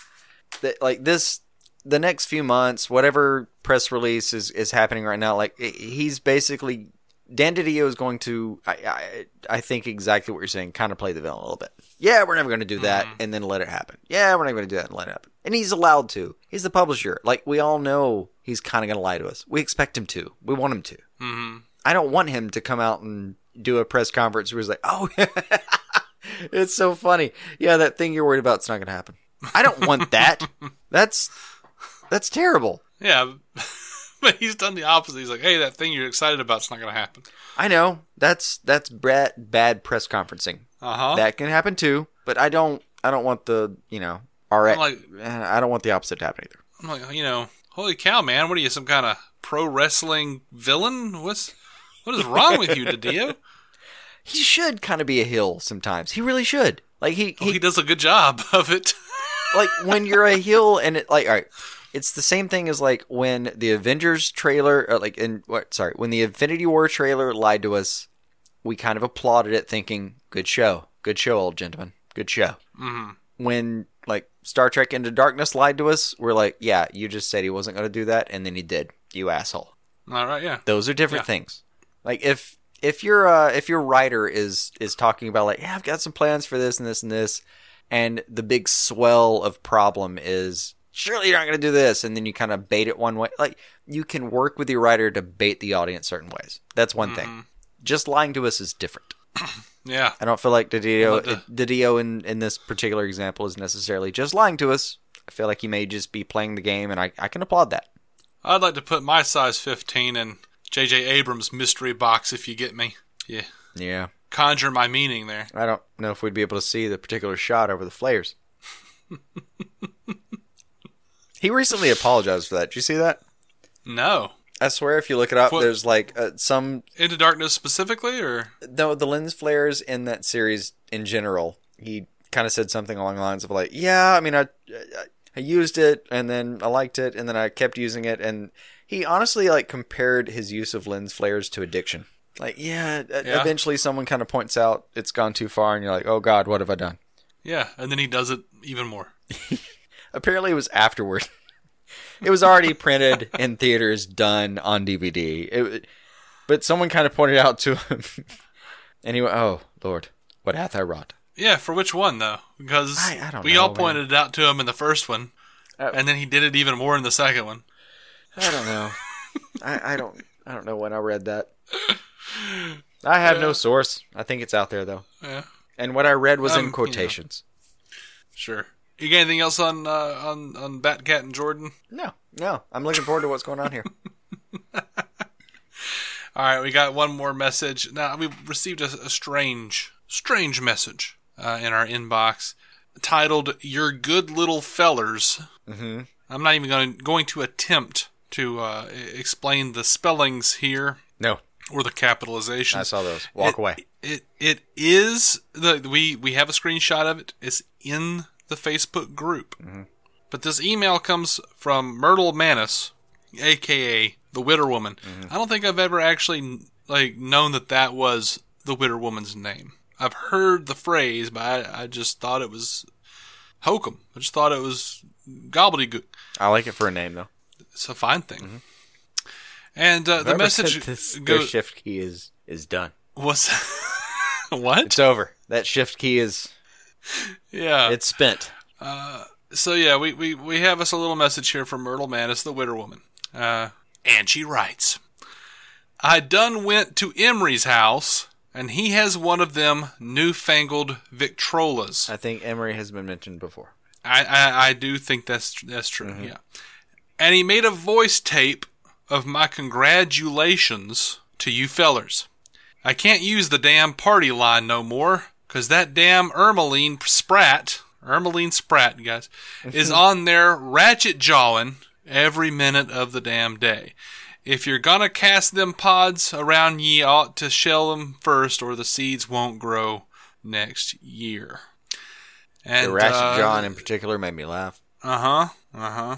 that like this the next few months, whatever press release is, is happening right now, like he's basically Dan Didio is going to I, I I think exactly what you're saying, kind of play the villain a little bit. Yeah, we're never going to do that and then let it happen. Yeah, we're not going to do that and let it happen. And he's allowed to. He's the publisher. Like we all know he's kind of going to lie to us. We expect him to. We want him to. Mm-hmm. I don't want him to come out and do a press conference where he's like, "Oh, *laughs* it's so funny. Yeah, that thing you're worried about is not going to happen." I don't want that. *laughs* That's that's terrible. Yeah, *laughs* but he's done the opposite. He's like, "Hey, that thing you're excited about is not going to happen." I know. That's that's bad bad press conferencing. Uh-huh. That can happen too, but I don't I don't want the, you know, all right. Like- I don't want the opposite to happen either. I'm like, you know, holy cow, man! What are you, some kind of pro wrestling villain? What's what is wrong with you, DiDio? *laughs* *laughs* He should kind of be a heel sometimes. He really should. Like he Oh, he does a good job of it. like when you're a heel and it like all right it's the same thing as like when the Avengers trailer, or like in what? Sorry, when the Infinity War trailer lied to us, we kind of applauded it, thinking, "Good show, good show, old gentleman, good show." hmm When like Star Trek Into Darkness lied to us, we're like, "Yeah, you just said he wasn't going to do that, and then he did. You asshole." All right, yeah. Those are different Yeah. things. Like if if your uh, if your writer is is talking about like, "Yeah, I've got some plans for this and this and this," and the big swell of problem is surely you're not going to do this and then you kind of bait it one way like you can work with your writer to bait the audience certain ways that's one thing mm-hmm. just lying to us is different *clears throat* Yeah. i don't feel like didio I'd love didio in, in this particular example is necessarily just lying to us i feel like he may just be playing the game and i, I can applaud that I'd like to put my size 15 in J.J. Abrams' mystery box if you get me. Yeah. yeah Conjure my meaning there. i don't know if we'd be able to see the particular shot over the flares *laughs* he recently apologized for that did you see that No. I swear, if you look it up, What- there's like uh, some Into Darkness specifically, or no the lens flares in that series in general. He kind of said something along the lines of like, "Yeah, I mean, I, I I used it and then I liked it and then I kept using it." And he honestly like compared his use of lens flares to addiction. Like, yeah, Yeah. eventually someone kind of points out it's gone too far, and you're like, "Oh God, what have I done?" yeah, and then he does it even more. *laughs* Apparently, it was afterward. *laughs* it was already printed in theaters, done on DVD. It, but someone kind of pointed out to him, *laughs* anyway, "Oh Lord, what hath I wrought?" Yeah, for which one though? Because I- I we know, all man. pointed it out to him in the first one, Uh, and then he did it even more in the second one. I don't know. *laughs* I, I don't. I don't know when I read that. I have no source. I think it's out there though. Yeah. And what I read was Um, in you know. quotations. Sure. You got anything else on uh, on on Batcat and Jordan? No, no. I'm looking forward to what's going on here. *laughs* *laughs* All right, we got one more message. Now we received a, a strange, strange message uh, in our inbox titled "Your Good Little Fellers." Mm-hmm. I'm not even going going to attempt to uh, explain the spellings here. No. Or the capitalization. I saw those. Walk It- away. It it is the we we have a screenshot of it. It's in the Facebook group. Mm-hmm. But this email comes from Myrtle Manis, aka the Widder Woman. Mm-hmm. I don't think I've ever actually like known that that was the Widder Woman's name. I've heard the phrase, but I, I just thought it was hokum. I just thought it was gobbledygook. I like it for a name though. It's a fine thing. Mm-hmm. And uh, the message this, their shift key is is done. was *laughs* what? It's over. That shift key is *laughs* Yeah. it's spent. Uh, so yeah, we, we, we have us a little message here from Myrtle Manis, the Widder Woman. Uh, and she writes, I done went to Emery's house, and he has one of them newfangled Victrolas. I think Emery has been mentioned before. I, I, I do think that's that's true. Mm-hmm. Yeah, and he made a voice tape of my congratulations to you fellers. I can't use the damn party line no more, 'cause that damn Ermeline Spratt, Ermeline Spratt, guys, *laughs* is on there ratchet jawing every minute of the damn day. If you're gonna cast them pods around, ye ought to shell them first, or the seeds won't grow next year. And the Ratchet uh, John in particular made me laugh. uh huh. Uh huh.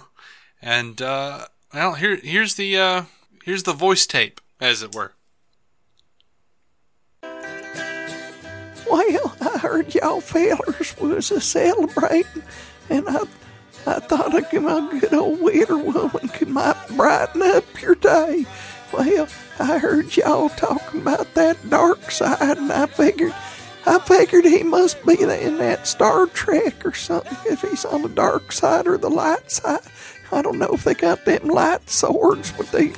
And uh, well, here here's the uh, here's the voice tape, as it were. Well, I heard y'all fellers was a celebrating, and I, I thought a my good old widder woman could might brighten up your day. Well, I heard y'all talking about that dark side, and I figured, I figured he must be in that Star Trek or something. If he's on the dark side or the light side, I don't know if they got them light swords, but they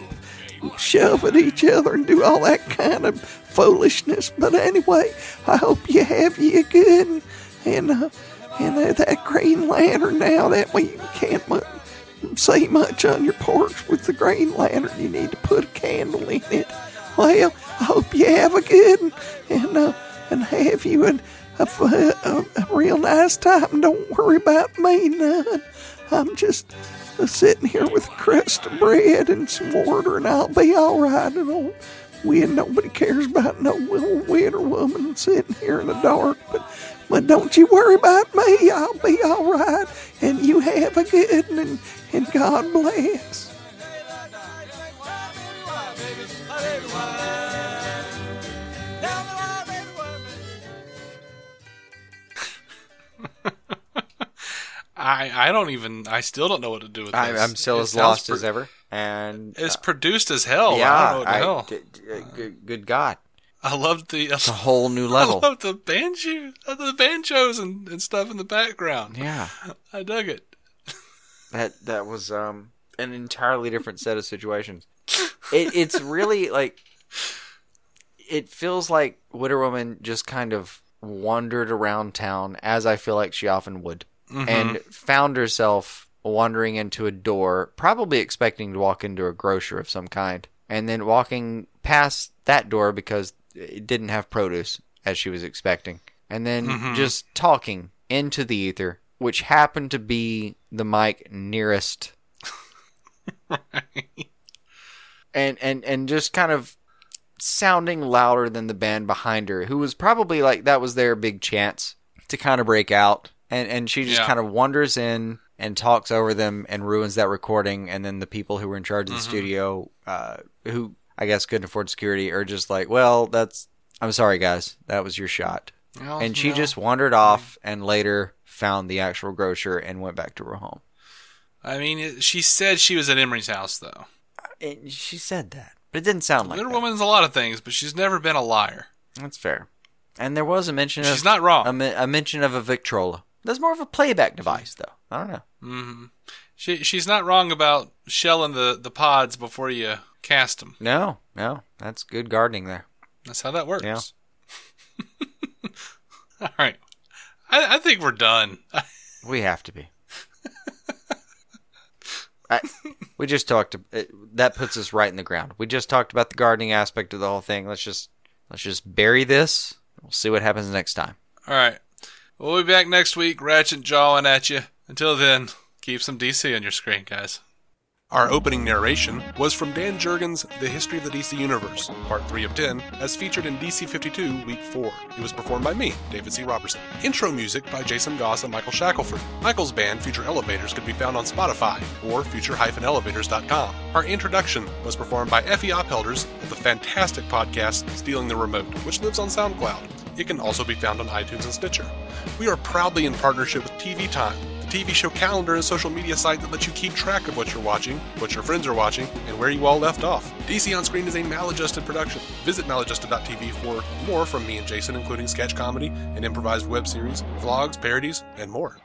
shove at each other and do all that kind of foolishness. But anyway, I hope you have you good and uh, and uh, that Green Lantern now that we can't mu- see much on your porch with the Green Lantern. You need to put a candle in it. Well, I hope you have a good one and uh, and have you a a real nice time. Don't worry about me none. I'm just uh, sitting here with a crust of bread and some water, and I'll be all right. And we nobody cares about no little widow woman sitting here in the dark. But but don't you worry about me. I'll be all right. And you have a good one, and, and God bless. I I don't even I still don't know what to do with this. I, I'm still It as lost pro- as ever. And It's uh, produced as hell. Yeah, I don't know what the I- hell. d- d- uh, good, good God, I loved the it's a *laughs* whole new level. I love the banjo, uh, the banjos and, and stuff in the background. Yeah. *laughs* I dug it. That that was um an entirely different set of situations. *laughs* It it's really like it feels like Wonder Woman just kind of wandered around town as I feel like she often would, Mhm. and found herself wandering into a door, probably expecting to walk into a grocer of some kind, and then walking past that door because it didn't have produce as she was expecting, and then Mhm. just talking into the ether, which happened to be the mic nearest *laughs* and and and just kind of sounding louder than the band behind her, who was probably like that was their big chance to kind of break out. And and she just Yeah. kind of wanders in and talks over them and ruins that recording. And then the people who were in charge of the Mhm. studio, uh, who I guess couldn't afford security, are just like, well, that's I'm sorry, guys, that was your shot. Well, and she know, just wandered off and later found the actual grocer and went back to her home. I mean, she said she was at Emery's house though. And she said that, but it didn't sound like Wonder that. Woman's a lot of things, but she's never been a liar. That's fair. And there was a mention of She's not wrong. A, a mention of a Victrola. That's more of a playback device, though. I don't know. hmm She she's not wrong about shelling the the pods before you cast them. No, no, that's good gardening there. That's how that works. Yeah. *laughs* All right. I, I think we're done. We have to be. I, we just talked. It, that puts us right in the ground. We just talked about the gardening aspect of the whole thing. Let's just let's just bury this. We'll see what happens next time. All right. We'll be back next week, ratchet jawing at you. Until then, keep some DC on your screen, guys. Our opening narration was from Dan Jurgens' The History of the DC Universe, Part 3 of 10, as featured in DC 52, Week 4. It was performed by me, David C. Robertson. Intro music by Jason Goss and Michael Shackelford. Michael's band, Future Elevators, can be found on Spotify or future-elevators.com. Our introduction was performed by Effie Ophelders of the fantastic podcast Stealing the Remote, which lives on SoundCloud. It can also be found on iTunes and Stitcher. We are proudly in partnership with TV Time, the TV show calendar and social media site that lets you keep track of what you're watching, what your friends are watching, and where you all left off. DC On Screen is a maladjusted production. Visit maladjusted.tv for more from me and Jason, including sketch comedy, an improvised web series, vlogs, parodies, and more.